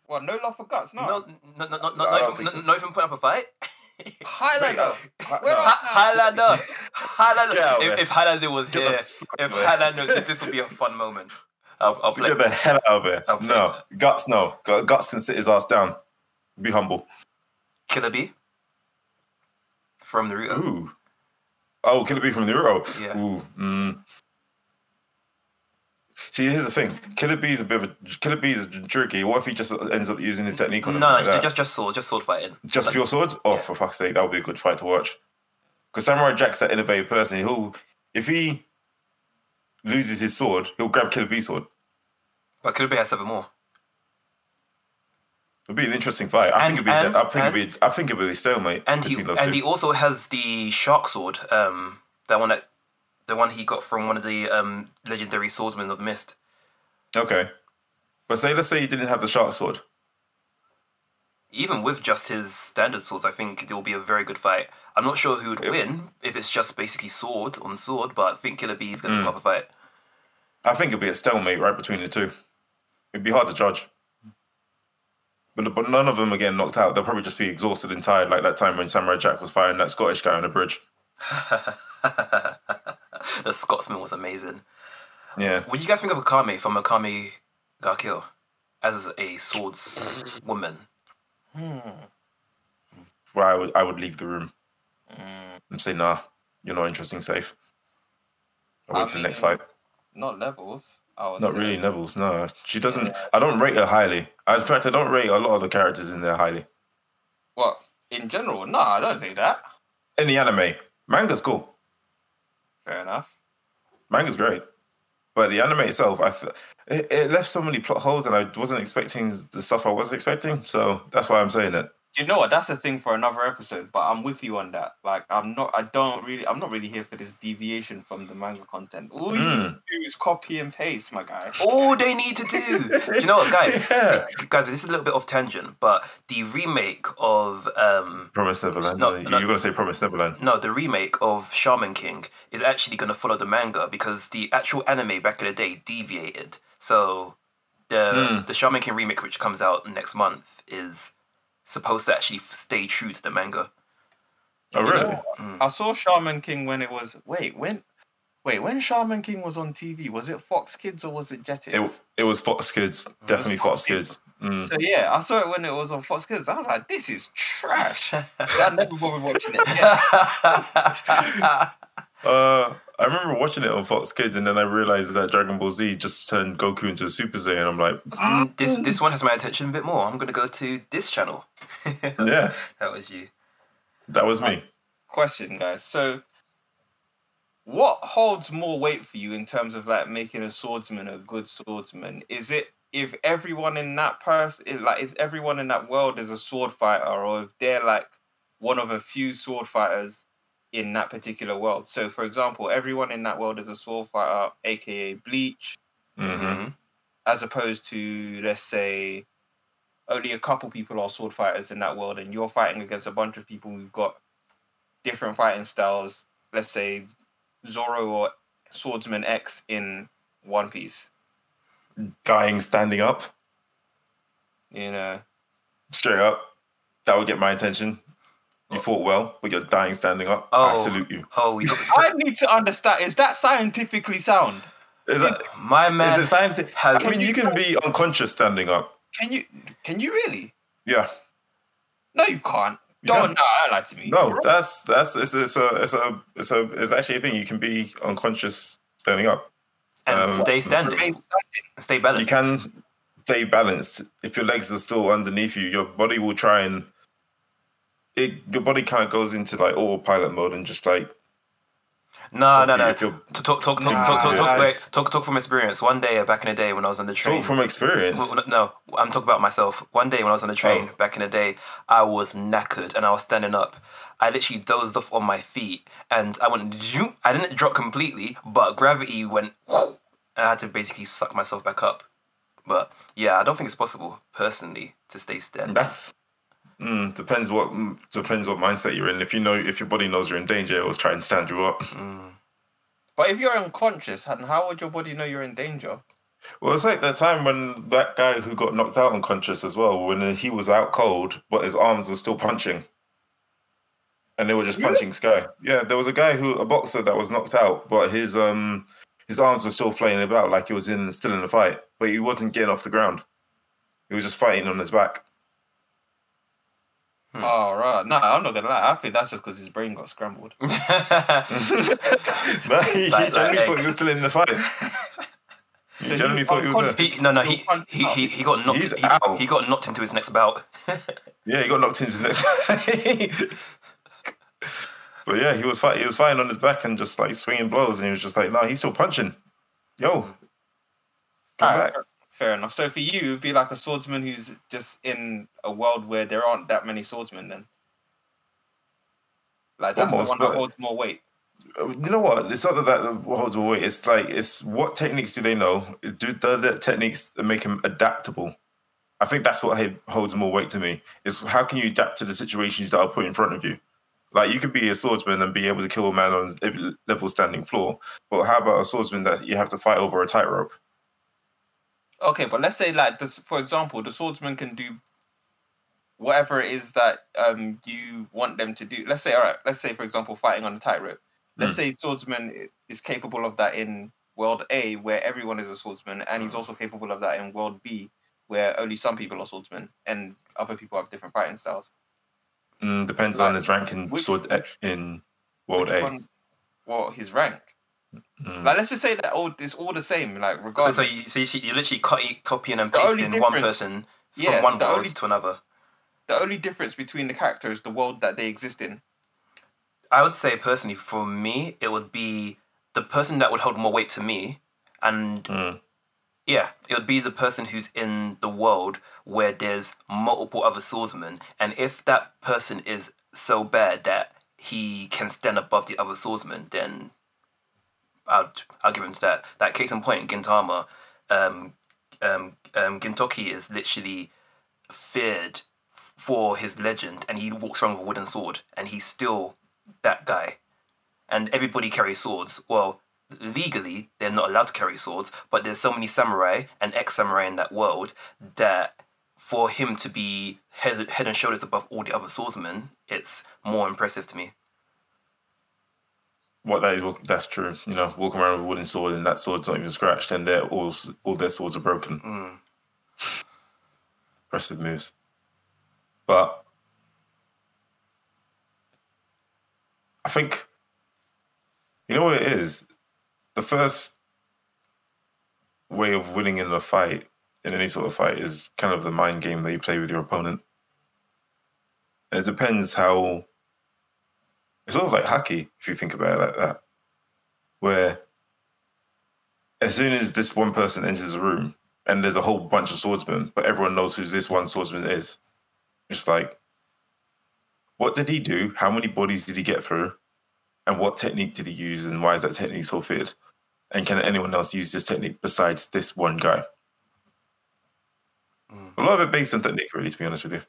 What? No love for guts? No. No, no, no, no, no, No, I not, don't even, think so. no, not even put up a fight. Highlander. Ha- uh, Where no. Ha- Highlander, Highlander. Get out If, if Highlander was Get here, if out. Highlander, this would be a fun moment. I'll, I'll play. Get the hell out of here. No. Guts, no. Guts can sit his ass down. Be humble. Killer Bee from Naruto. Ooh. Oh, Killer Bee from Naruto. Yeah. Ooh. Mm. See, here's the thing. Killer Bee is a bit of a Killer Bee is tricky. What if he just ends up using his technique No, on him? no, like just, just just sword, just sword fighting. Just Like, pure swords? Oh, yeah. for fuck's sake, that would be a good fight to watch. Because Samurai Jack's that innovative person. He'll if he loses his sword, he'll grab Killer Bee's sword. But Killer Bee has seven more. It'll be an interesting fight. I And- think it'll be. and- I think and- be. I think it'll be a stalemate And he and two. he also has the shark sword. Um, that one that the one he got from one of the um legendary swordsmen of the mist. okay, but say let's say he didn't have the shark sword. Even with just his standard swords, I think it will be a very good fight. I'm not sure who would Yep. win if it's just basically sword on sword, but I think Killer Bee is going to Mm. pop a fight. I think it'll be a stalemate right between the two. It'd be hard to judge. But, but none of them are getting knocked out. They'll probably just be exhausted and tired, like that time when Samurai Jack was fighting that Scottish guy on the bridge. the Scotsman was amazing. Yeah. What do you guys think of Akame from Akame ga Kill as a swords woman? Well, I would I would leave the room Mm, and say, nah, you're not interesting, safe. I'll I wait till the next fight. not levels. Would Not really Neville's, no. She doesn't. I don't rate her highly. In fact I don't rate a lot of the characters in there highly. What in general? No, I don't say that. In the anime, manga's cool. Fair enough. Manga's great. But the anime itself, I th- it, it left so many plot holes, and I wasn't expecting the stuff I was expecting. So that's why I'm saying it. Do you know what? That's a thing for another episode. But I'm with you on that. Like, I'm not. I don't really. I'm not really here for this deviation from the manga content. All you Mm. need to do is copy and paste, my guy. All they need to do. do you know what, guys? Yeah. Guys, this is a little bit off tangent, but the remake of um Promise Neverland. No, No, no. You're gonna say Promise Neverland. no, the remake of Shaman King is actually going to follow the manga because the actual anime back in the day deviated. So the Hmm. the Shaman King remake, which comes out next month, is supposed to actually stay true to the manga. Oh, really? I saw Shaman King when it was. Wait, when? Wait, when Shaman King was on TV, was it Fox Kids or was it Jetix? It, it was Fox Kids. Definitely Fox Fox Kids. Mm. So yeah, I saw it when it was on Fox Kids. I was like, "This is trash." I never bothered watching it. again. Uh, I remember watching it on Fox Kids, and then I realized that Dragon Ball Z just turned Goku into a Super Saiyan. And I'm like, Mm, mm this mm. this one has my attention a bit more. I'm going to go to this channel. yeah, that was you. that was me. Uh, question, guys. So, what holds more weight for you in terms of like making a swordsman a good swordsman? Is it if everyone in that person, like, is everyone in that world is a sword fighter, or if they're like one of a few sword fighters in that particular world? So, for example, everyone in that world is a sword fighter, aka Bleach, hmm Mhm. as opposed to let's say only a couple people are sword fighters in that world and you're fighting against a bunch of people who've got different fighting styles let's say zoro or swordsman x in one piece Dying standing up, you know straight up. That would get my attention. You fought well, but you're dying standing up. I Oh. salute you. Oh, i need to understand is that scientifically sound Is that my man. is it science? has- I mean, you can be unconscious standing up. can you can you really Yeah. no you can't You don't can. no don't lie to me No, that's that's it's, it's a it's a it's a it's actually a thing. You can be unconscious standing up. and um, stay standing, standing. stay balanced. You can stay balanced if your legs are still underneath you. Your body will try and it. Your body kind of goes into like autopilot mode and just like No, no, no. Talk, talk, talk, talk, talk, talk, talk, talk from experience. One day, uh, back in the day, when I was on the train. talk from experience. No, I'm talking about myself. One day when I was on the train Oh. back in the day, I was knackered and I was standing up. I literally dozed off on my feet and I went. I didn't drop completely, but gravity went. and I had to basically suck myself back up. But yeah, I don't think it's possible personally to stay standing. That's mm, depends what mm, depends what mindset you're in. If you know if your body knows you're in danger, it will try and stand you up. but if you're unconscious how would your body know you're in danger Well, it's like that time when that guy who got knocked out unconscious as well, when he was out cold, but his arms were still punching. And they were just punching sky. Yeah, there was a guy who, a boxer that was knocked out, but his um his arms were still flailing about like he was in still in the fight, but he wasn't getting off the ground. He was just fighting on his back. Hmm. Oh right, no, I'm not gonna lie. I think that's just because his brain got scrambled. no, he, Like- he generally like- thought he was still in the fight. He So generally was thought he was there. he, no, no, he, he, he, he got knocked. He's He, out. he got knocked into his next bout. Yeah, he got knocked into his next. But yeah, he was fight. He was fighting on his back and just like swinging blows, and he was just like, "No, he's still punching. Yo, come Alright, back." Fair enough. So for you, it'd be like a swordsman who's just in a world where there aren't that many swordsmen. Then, like that's Almost, the one that holds more weight. Uh, You know what? It's not that that holds more weight. It's like it's what techniques do they know? Do, the techniques make him adaptable? I think that's what holds more weight to me. Is how can you adapt to the situations that are put in front of you? Like you could be a swordsman and be able to kill a man on a level standing floor, but how about a swordsman that you have to fight over a tightrope? Okay, but let's say like this, for example, the swordsman can do whatever it is that um you want them to do. Let's say, all right, let's say for example, fighting on a tightrope. Let's say swordsman is capable of that in world A, where everyone is a swordsman, and he's also capable of that in world B, where only some people are swordsmen and other people have different fighting styles. Mm, depends on his rank in which- sword F- in World A. one- what his rank? Mm. Like, let's just say that all it's all the same. Like, So, regardless. so you, so you, you literally copy, copying and pasting one person from Yeah, one world only- to another. the only difference between the characters is the world that they exist in. I would say personally, for me, it would be the person that would hold more weight to me, and Mm. yeah, it would be the person who's in the world where there's multiple other swordsmen, and if that person is so bad that he can stand above the other swordsman, then I'd I'll give him to that. That case in point, Gintama, um, um, um, Gintoki is literally feared for his legend, and he walks around with a wooden sword, and he's still that guy. And everybody carries swords. Well, legally, they're not allowed to carry swords, but there's so many samurai and ex samurai in that world that for him to be head, head and shoulders above all the other swordsmen, it's more impressive to me. What that is, well, that's true. You know, walking around with a wooden sword and that sword's not even scratched, and they're all all their swords are broken. Mm. Impressive moves. But I think you know what it is. The first way of winning in a fight, in any sort of fight, is kind of the mind game that you play with your opponent. And it depends how. It's sort of like hockey, if you think about it like that, where as soon as this one person enters a room and there's a whole bunch of swordsmen, but everyone knows who this one swordsman is, it's like, what did he do? How many bodies did he get through? And what technique did he use? And why is that technique so feared? And can anyone else use this technique besides this one guy? Mm. A lot of it based on technique, really, to be honest with you.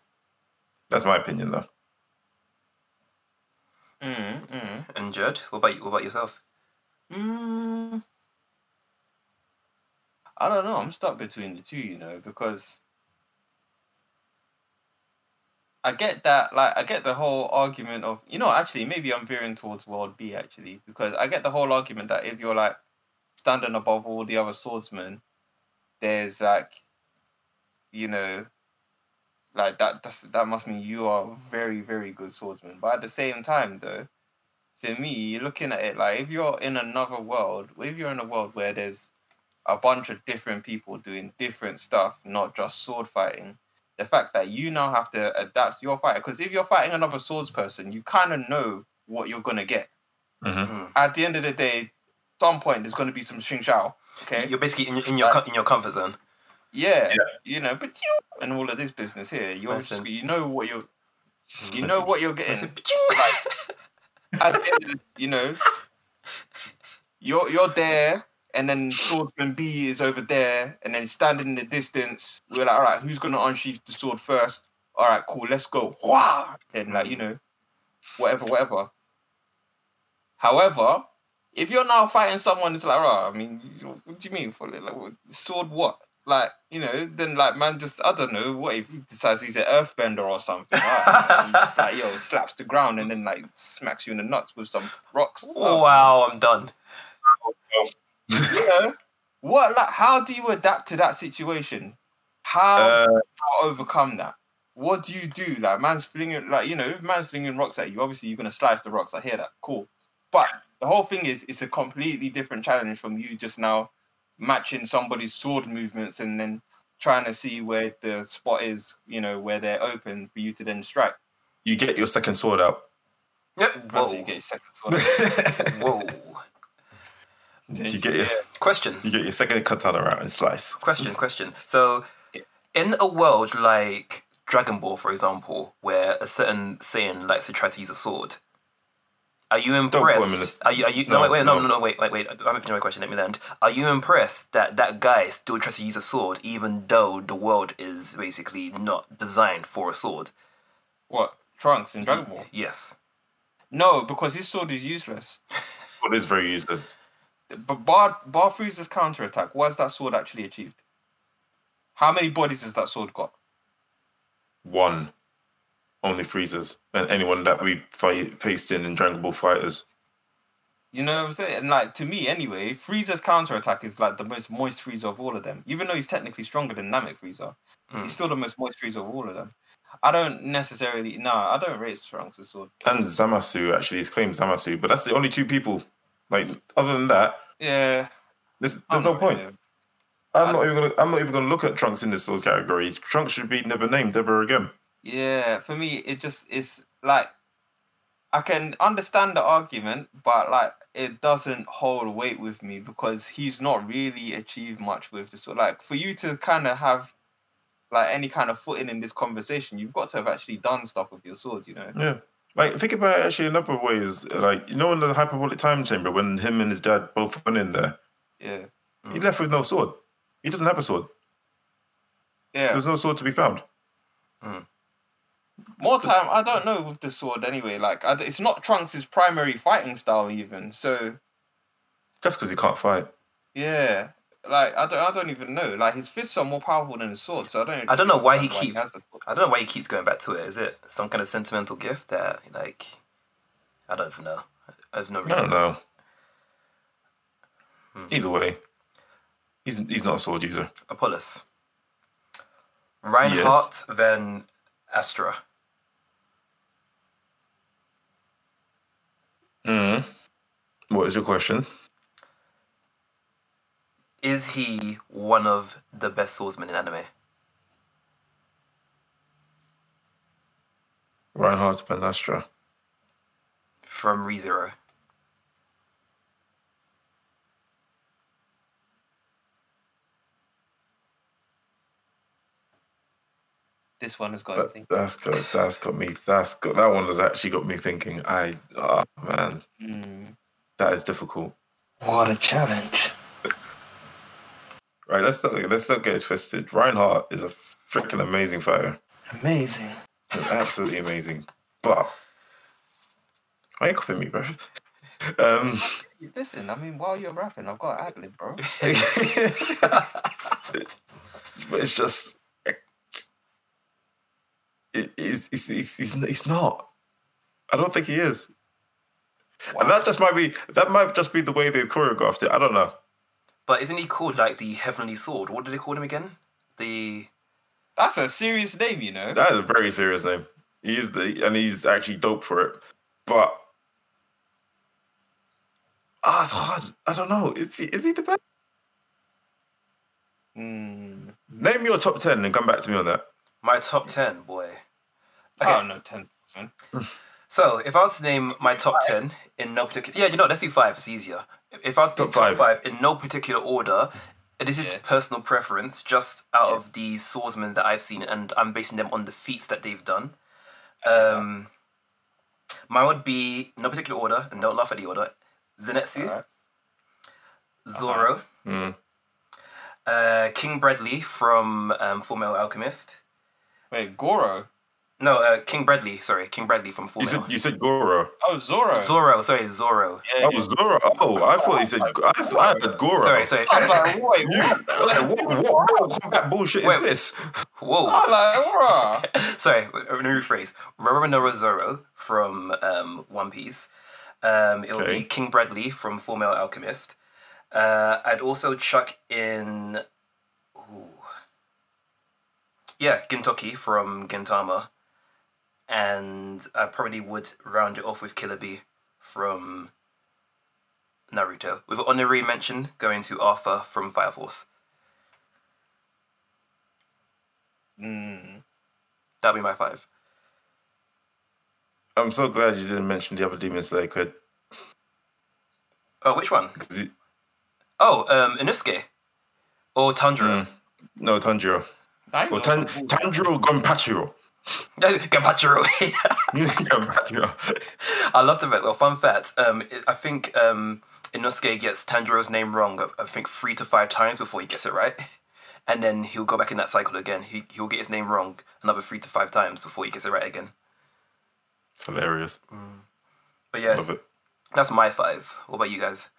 That's my opinion, though. Mm, mm. And Judd, what about you, what about yourself? Mm. I don't know. I'm stuck between the two, you know, because I get that. Like, I get the whole argument of, you know, actually, maybe I'm veering towards World B actually, because I get the whole argument that if you're like standing above all the other swordsmen, there's like, you know, like that. That's, that must mean you are a very, very good swordsman. But at the same time, though, for me, you're looking at it like if you're in another world, if you're in a world where there's a bunch of different people doing different stuff, not just sword fighting, the fact that you now have to adapt your fight, because if you're fighting another swords person, you kind of know what you're gonna get. hmm At the end of the day, some point there's gonna be some Xing Shao, okay? You're basically in, your- in your co- in your comfort zone. Yeah, you know, but you and all of this business here, you obviously you know what you're, you know what you're getting. at the end you know, you're you're there, and then swordsman B is over there, and then standing in the distance. We're like, all right, who's gonna unsheath the sword first? All right, cool, let's go. And like, you know, whatever, whatever. However, if you're now fighting someone, it's like, right, I mean, what do you mean for like sword? What? Like, you know, then like man, just I don't know. What if he decides he's an earthbender or something? Right? he just like yo slaps the ground and then like smacks you in the nuts with some rocks. Oh, wow, I'm done. you know what? Like, how do you adapt to that situation? How Uh, do you overcome that? What do you do? Like, man's flinging, like, you know, if man's flinging rocks at you, obviously you're gonna slice the rocks. I hear that. Cool. But the whole thing is, it's a completely different challenge from you just now matching somebody's sword movements and then trying to see where the spot is, you know, where they're open for you to then strike. you get your second sword out. Yeah. Once you Whoa. get your second sword. Whoa. You get your Question. you get your second katana out and slice. Question. Question. So, in a world like Dragon Ball, for example, where a certain Saiyan likes to try to use a sword, are you put him in impressed? Are you? Are you? No, No, wait, wait, no, no. no, no, wait, wait, wait. I haven't finished my question. Let me land. Are you impressed that that guy still tries to use a sword, even though the world is basically not designed for a sword? What? Trunks in Dragon Ball? Yes. No, because his sword is useless. But it's very useless. But Bar Bar Frieza's counterattack, what has that sword actually achieved? How many bodies has that sword got? One. Only Frieza's. And anyone that we fight faced in in Dragon Ball FighterZ. You know what I'm saying? And like to me anyway, Frieza's counter attack is like the most moist Frieza of all of them. Even though he's technically stronger than Namek Frieza, Hmm. he's still the most moist Frieza of all of them. I don't necessarily nah, I don't rate Trunks' as sword. And Zamasu actually, he's claimed Zamasu, but that's the only two people. Like other than that, Yeah. there's, there's no point. really- I'm not even gonna I'm not even gonna look at Trunks in this sort of category. Trunks should be never named ever again. Yeah, for me, it just it's like I can understand the argument, but like it doesn't hold weight with me because he's not really achieved much with this. So like for you to kind of have like any kind of footing in this conversation, you've got to have actually done stuff with your sword, you know. Yeah. Like think about it actually another way is like you know in the hyperbolic time chamber when him and his dad both went in there, Yeah, he left with no sword. He didn't have a sword. yeah. There's no sword to be found. Hmm. More time, I don't know with the sword anyway. Like I, it's not Trunks' primary fighting style even. So Just because he can't fight. yeah. Like I don't, I don't even know. Like his fists are more powerful than his sword, so I don't. I don't know why he keeps- has the. I don't know why he keeps going back to it. Is it some kind of sentimental gift that, like, I don't even know. I have no I reason. don't know. Hmm. Either way, he's he's not a sword user. Apollus. Reinhard van Astrea. Mm. What is your question? Is he one of the best swordsmen in anime? Reinhard van Astrea. From Re:Zero. This one has got That, everything. that's got that's got me. That's got that one has actually got me thinking. I oh man, Mm. that is difficult. What a challenge! Right, let's not let's not get it twisted. Reinhard is a freaking amazing fighter. Amazing. Absolutely amazing. But why are you copying me, bro? Um, Listen, I mean, while you're rapping, I've got ad lib, bro. but it's just it's, it's, it's, it's, it's not. I don't think he is. And that just might be that might just be the way they choreographed it. I don't know. But isn't he called, like, the Heavenly Sword? What did they call him again? The. That's a serious name, you know. That is a very serious name. He is the and he's actually dope for it. But ah, it's hard. I don't know. Is he is he the best? Mm. Name your top ten and come back to me on that. My top 10, boy. I don't know, ten. So, if I was to name my top 10 in no particular. Yeah, you know, let's do five. It's easier. If I was to Top top, top five. five. in no particular order, and this is Yeah. personal preference, just out of the swordsmen that I've seen, and I'm basing them on the feats that they've done. Um, mine would be no particular order, and don't laugh at the order. Zenitsu, Alright. Zoro, Mm. uh, King Bradley from um, Full Metal Alchemist. Wait, Goro. No, uh, King Bradley. Sorry, King Bradley from Full You Metal. said you said Goro. Oh, Zoro. Zoro. Sorry, Zoro. Yeah, Oh, Zoro. Oh, I thought he said. I thought I heard Goro. Sorry, sorry. I was like, wait, You, what? like, what, what, what combat bullshit Wait. is this? Whoa. I'm like, bruh. Sorry, let me rephrase. Roronoa Zoro from um, One Piece. Um, it'll Okay. be King Bradley from Full Metal Alchemist. Uh, I'd also chuck in. Ooh. Yeah, Gintoki from Gintama. And I probably would round it off with Killer Bee from Naruto. With honorary mention going to Arthur from Fire Force. Mm. That'd be my five. I'm so glad you didn't mention the other Demon Slayer kid. Oh, which one? 'cause he- Oh, um, Inosuke. Or Tanjiro. no, Tanjiro. That Or was Tan- cool. Tanjiro Gonpachiro. Ganpachiro. Gonpachiro. I love the fact. Well, fun fact. Um, I think um, Inosuke gets Tanjiro's name wrong. I think three to five times before he gets it right, and then he'll go back in that cycle again. He he'll get his name wrong another three to five times before he gets it right again. It's hilarious. But yeah, Love it. that's my five. What about you guys?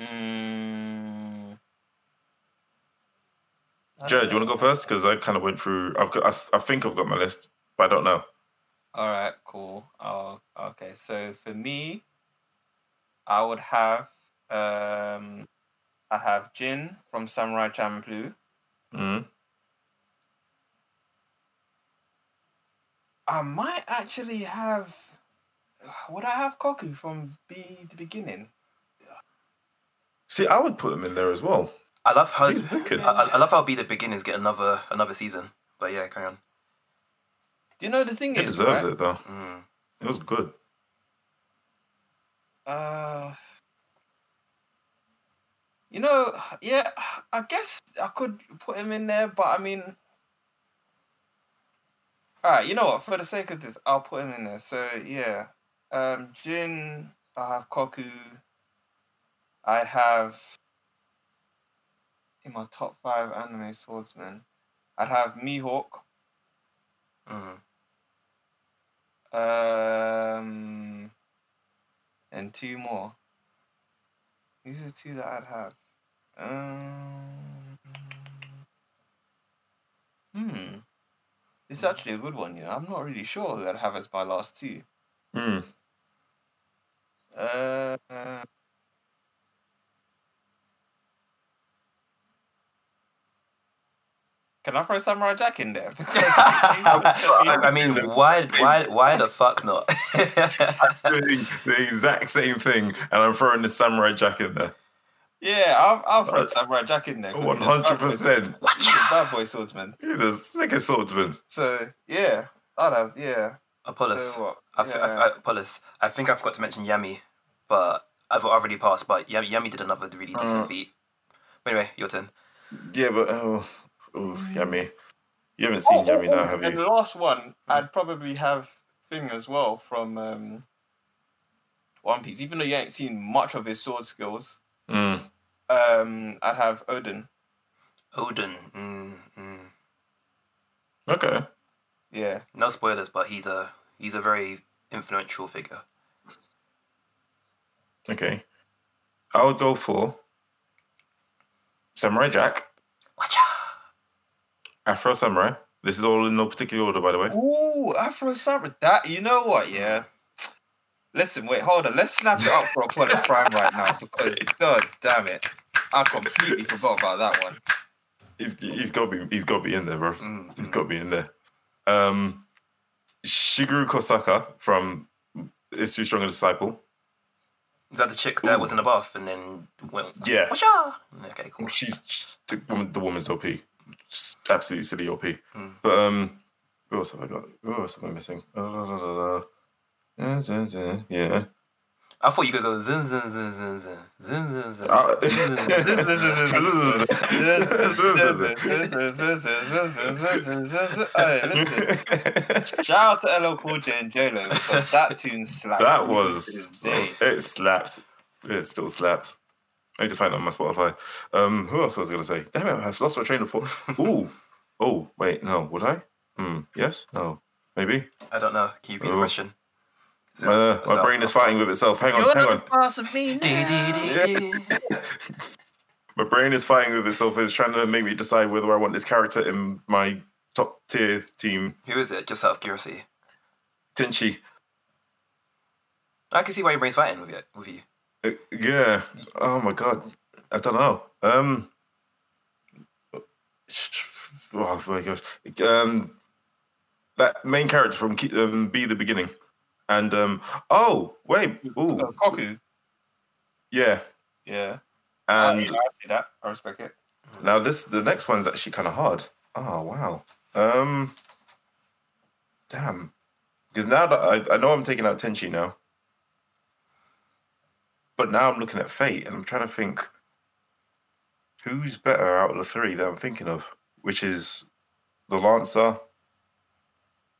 Mm, Jared, do you want to go first? Because I kind of went through. I've got. I, I think I've got my list, but I don't know. All right, cool. Oh, okay. So for me, I would have um, I have Jin from Samurai Champloo. Mm. I might actually have. Would I have Koku from B: The Beginning? See, I would put him in there as well. I love how I, I- I love how Be the Beginners get another another season. But yeah, carry on. Do you know the thing He is? deserves right? it though. Mm. It was good. Uh, you know, yeah, I guess I could put him in there, but I mean, all right, you know what? For the sake of this, I'll put him in there. So yeah, um, Jin, I have Koku. I have in my top five anime swordsmen. I'd have Mihawk. Mm. Um, and two more. These are two that I'd have. Um, hmm. It's actually a good one, you know. I'm not really sure who I'd have as my last two. Mm. Uh, can I throw Samurai Jack in there? Because I, I mean, why, why, why the fuck not? I'm doing the exact same thing, and I'm throwing the samurai jack in there. yeah, I'll, I'll throw Samurai Jack in there. 'cause he's a One bad hundred boy- percent. Bad boy swordsman. He's the sickest swordsman. So yeah, I'd have yeah. Apollus. So? I, th- Yeah. I, Apollus. I think I forgot to mention Yami, but I've already passed. But Yami, Yami did another really decent Uh. feat. Anyway, your turn. Yeah, but oh, oh, Yami. You haven't seen Yami now, have you? And the last one, I'd probably have Thing as well from um, One Piece. Even though you ain't seen much of his sword skills, Mm. um, I'd have Oden. Oden. Mm, mm. Okay. Yeah. No spoilers, but he's a he's a very influential figure. Okay. I would go for Samurai Jack, Watcha. Afro Samurai. This is all in no particular order, by the way. Ooh, Afro Samurai. That you know what? Yeah. Listen, wait, hold on. Let's snap it up for Apollus Prime right now because god damn it, I completely forgot about that one. He's he's got to be he's got to be in there, bro. Mm, He's got to be in there. Um, Shigure Kosaka from History's Strongest Disciple. Is that the chick that Ooh. was in the bath and then went? Yeah. Watcha. Okay, cool. She's the, woman, the woman's OP. Just absolutely silly OP. Hmm. But um, who else have I got? Who else am I missing? Uh. Uh, Yeah. I thought you could go zin zin zin zin zin zin zin zin. Uh, zin, zin, zin. Hey, listen, shout out to LL Cool J and J-Lo because that tune slaps. that me was to this day. it slaps. It still slaps. I need to find it on my Spotify. Um, who else was I gonna say? Damn it, I've lost my train of thought. Ooh, oh wait, no, would I? Hmm. Yes, no, maybe. I don't know. Can you repeat Oh. question? So- Uh, my brain is fighting with itself. Hang on, You're hang not on. the boss of me. My brain is fighting with itself. It's trying to make me decide whether I want this character in my top tier team. Who is it? Just out of curiosity. Tenchi. I can see why your brain's fighting with it with you. Uh, yeah. Oh my god. I don't know. Um. Oh my gosh. Um. That main character from um, B: The Beginning, and um. Oh wait. Ooh. Uh, Koku. Yeah. Yeah. And I, I see that. I respect it. now this the next one's actually kind of hard. Oh wow. Um. Damn. Because now that I, I know I'm taking out Tenchi now, but now I'm looking at Fate and I'm trying to think who's better out of the three that I'm thinking of, which is the Lancer,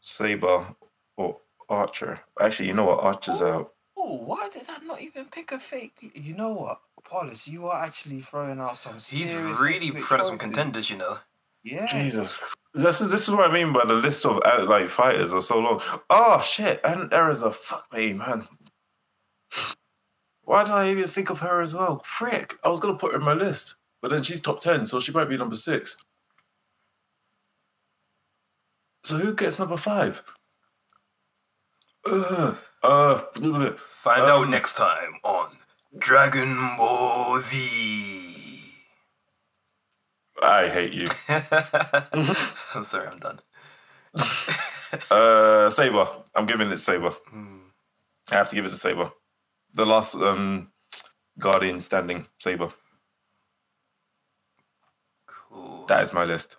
Saber, or Archer. Actually, you know what? Archer's out. Oh, why did I not even pick a fake? You know what, Paulus, you are actually throwing out some. He's serious really epic front of some contenders, you know. Yeah. Jesus. This is this is what I mean by the list of uh, like fighters are so long. Oh shit! And there is a fuck me, man. Why did I even think of her as well? Frick! I was gonna put her in my list, but then she's top ten, so she might be number six. So who gets number five? Ugh. Uh, Find out Um, next time on Dragon Ball Z. I hate you. I'm sorry, I'm done. Uh, Saber. I'm giving it Saber. Hmm. I have to give it to Saber. The last um, Guardian standing Saber. Cool. That is my list.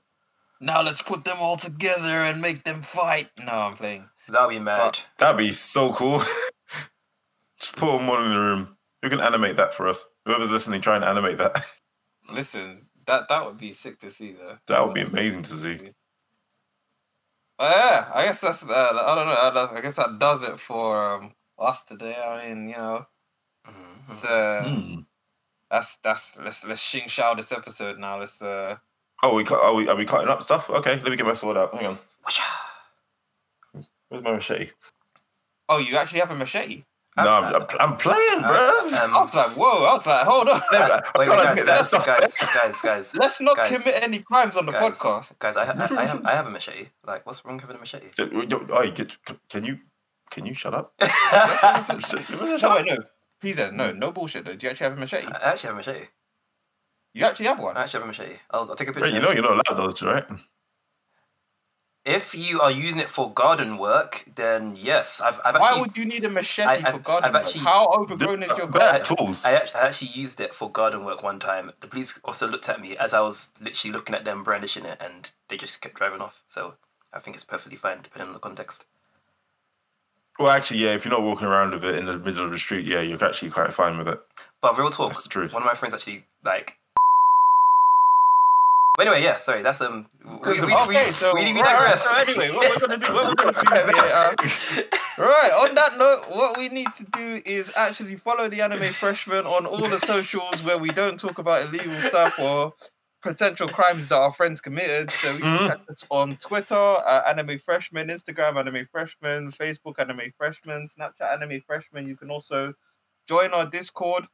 Now let's put them all together and make them fight. No, I'm playing. That'll be mad. That'd be so cool. Just put them all in the room. Who can animate that for us? Whoever's listening, try and animate that. Listen, that that would be sick to see though. That would be amazing to see. Oh, yeah, I guess that's uh, I don't know. I I guess that does it for um, us today. I mean, you know, Mhm. it's, uh, Hmm. that's that's let's let's shing shao this episode now. Let's uh Oh, we cut, are we are we cutting up stuff? Okay, let me get my sword out. Hang on. Where's my machete? oh, you actually have a machete. No, I'm, I'm, I'm playing, Uh, bro. I um, was like, whoa! I was like, hold on. Never- Wait, wait, Can't guys, guys, guys, stuff. guys, guys, Let's not Guys. commit any crimes on the Guys. podcast. guys. I, I, I have, I have a machete. Like, what's wrong with having a machete? Get, can you can you shut up? Shut wait, no. Please, then, no, no bullshit though. Do you actually have a machete? I actually have a machete. You actually have one. I actually have a machete. I'll, I'll take a picture. Right, you know you're not allowed those, right? If you are using it for garden work, then yes, I've, I've Why actually, would you need a machete I- I- for garden I've work? actually- How overgrown is your Better garden? tools. I actually, I actually used it for garden work one time. The police also looked at me as I was literally looking at them brandishing it, and they just kept driving off. So I think it's perfectly fine depending on the context. Well, actually, yeah. If you're not walking around with it in the middle of the street, yeah, you're actually quite fine with it. But real talk, That's the truth. one of my friends actually like. But anyway, yeah, sorry. That's um. We, we, we, okay, we, so, we, we right, right, so anyway, what we're gonna do, what we're gonna do here, uh, right, on that note, what we need to do is actually follow the Anime Freshmen on all the socials where we don't talk about illegal stuff or potential crimes that our friends committed. So we can Mhm. check us on Twitter, uh, Anime Freshmen, Instagram, Anime Freshmen, Facebook, Anime Freshmen, Snapchat, Anime Freshmen. You can also join our Discord,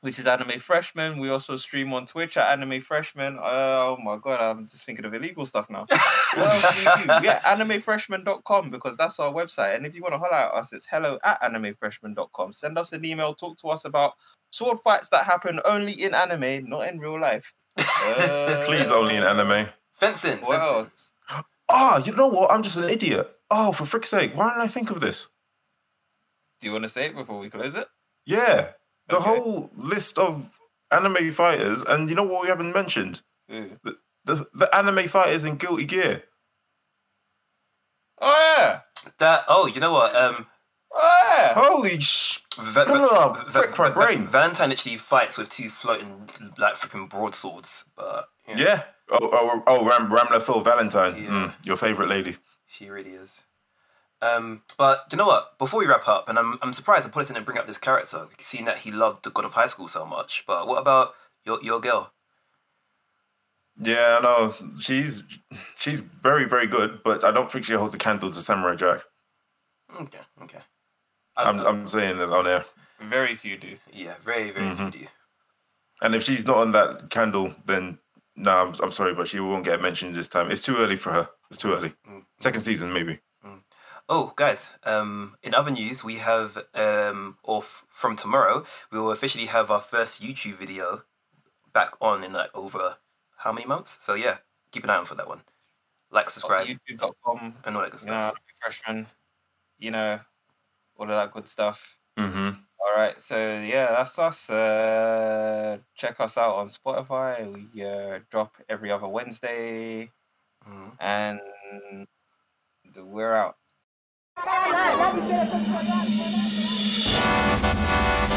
which is Anime Freshmen. We also stream on Twitch at Anime Freshmen. Oh my god, I'm just thinking of illegal stuff now. What else do we do? Yeah, animefreshmen.com because that's our website. And if you want to holler at us, it's hello at animefreshmen.com. Send us an email, talk to us about sword fights that happen only in anime, not in real life. Uh, Please, only in anime. Fencing. What fencing. else? Oh, you know what? I'm just an idiot. Oh, for frick's sake, why didn't I think of this? Do you want to say it before we close it? Yeah, the Okay. whole list of anime fighters, and you know what we haven't mentioned? Ooh. The the anime fighters in Guilty Gear. Oh yeah. That. Oh, you know what? Um. Yeah. Holy sh! Va- Va- on, Va- frick my Va- brain. Valentine actually fights with two floating like flipping broadswords, but yeah, Yeah. Oh, oh, oh Ram, Ramlethal Valentine, Yeah. Mm, your favorite lady. she really is. Um, but you know what? Before we wrap up, and I'm I'm surprised that Police didn't bring up this character, seeing that he loved the God of High School so much. But what about your your girl? Yeah, I know. She's she's very very good, but I don't think she holds a candle to Samurai Jack. Okay, okay. I'm I'm saying it on air. Very few do. yeah, very very Mhm. few do. And if she's not on that candle, then no, I'm, I'm sorry, but she won't get mentioned this time. It's too early for her. It's too early. Mm. Second season, maybe. Oh, guys! Um, in other news, we have um, or f- from tomorrow, we will officially have our first YouTube video back on in like over how many months? So yeah, keep an eye out for that one. Like, subscribe, YouTube.com. and all that good You know, stuff. freshmen. You know, all of that good stuff. Mm-hmm. All right, so yeah, that's us. Uh, check us out on Spotify. We uh, drop every other Wednesday, Mhm. and we're out. Caralho, dá de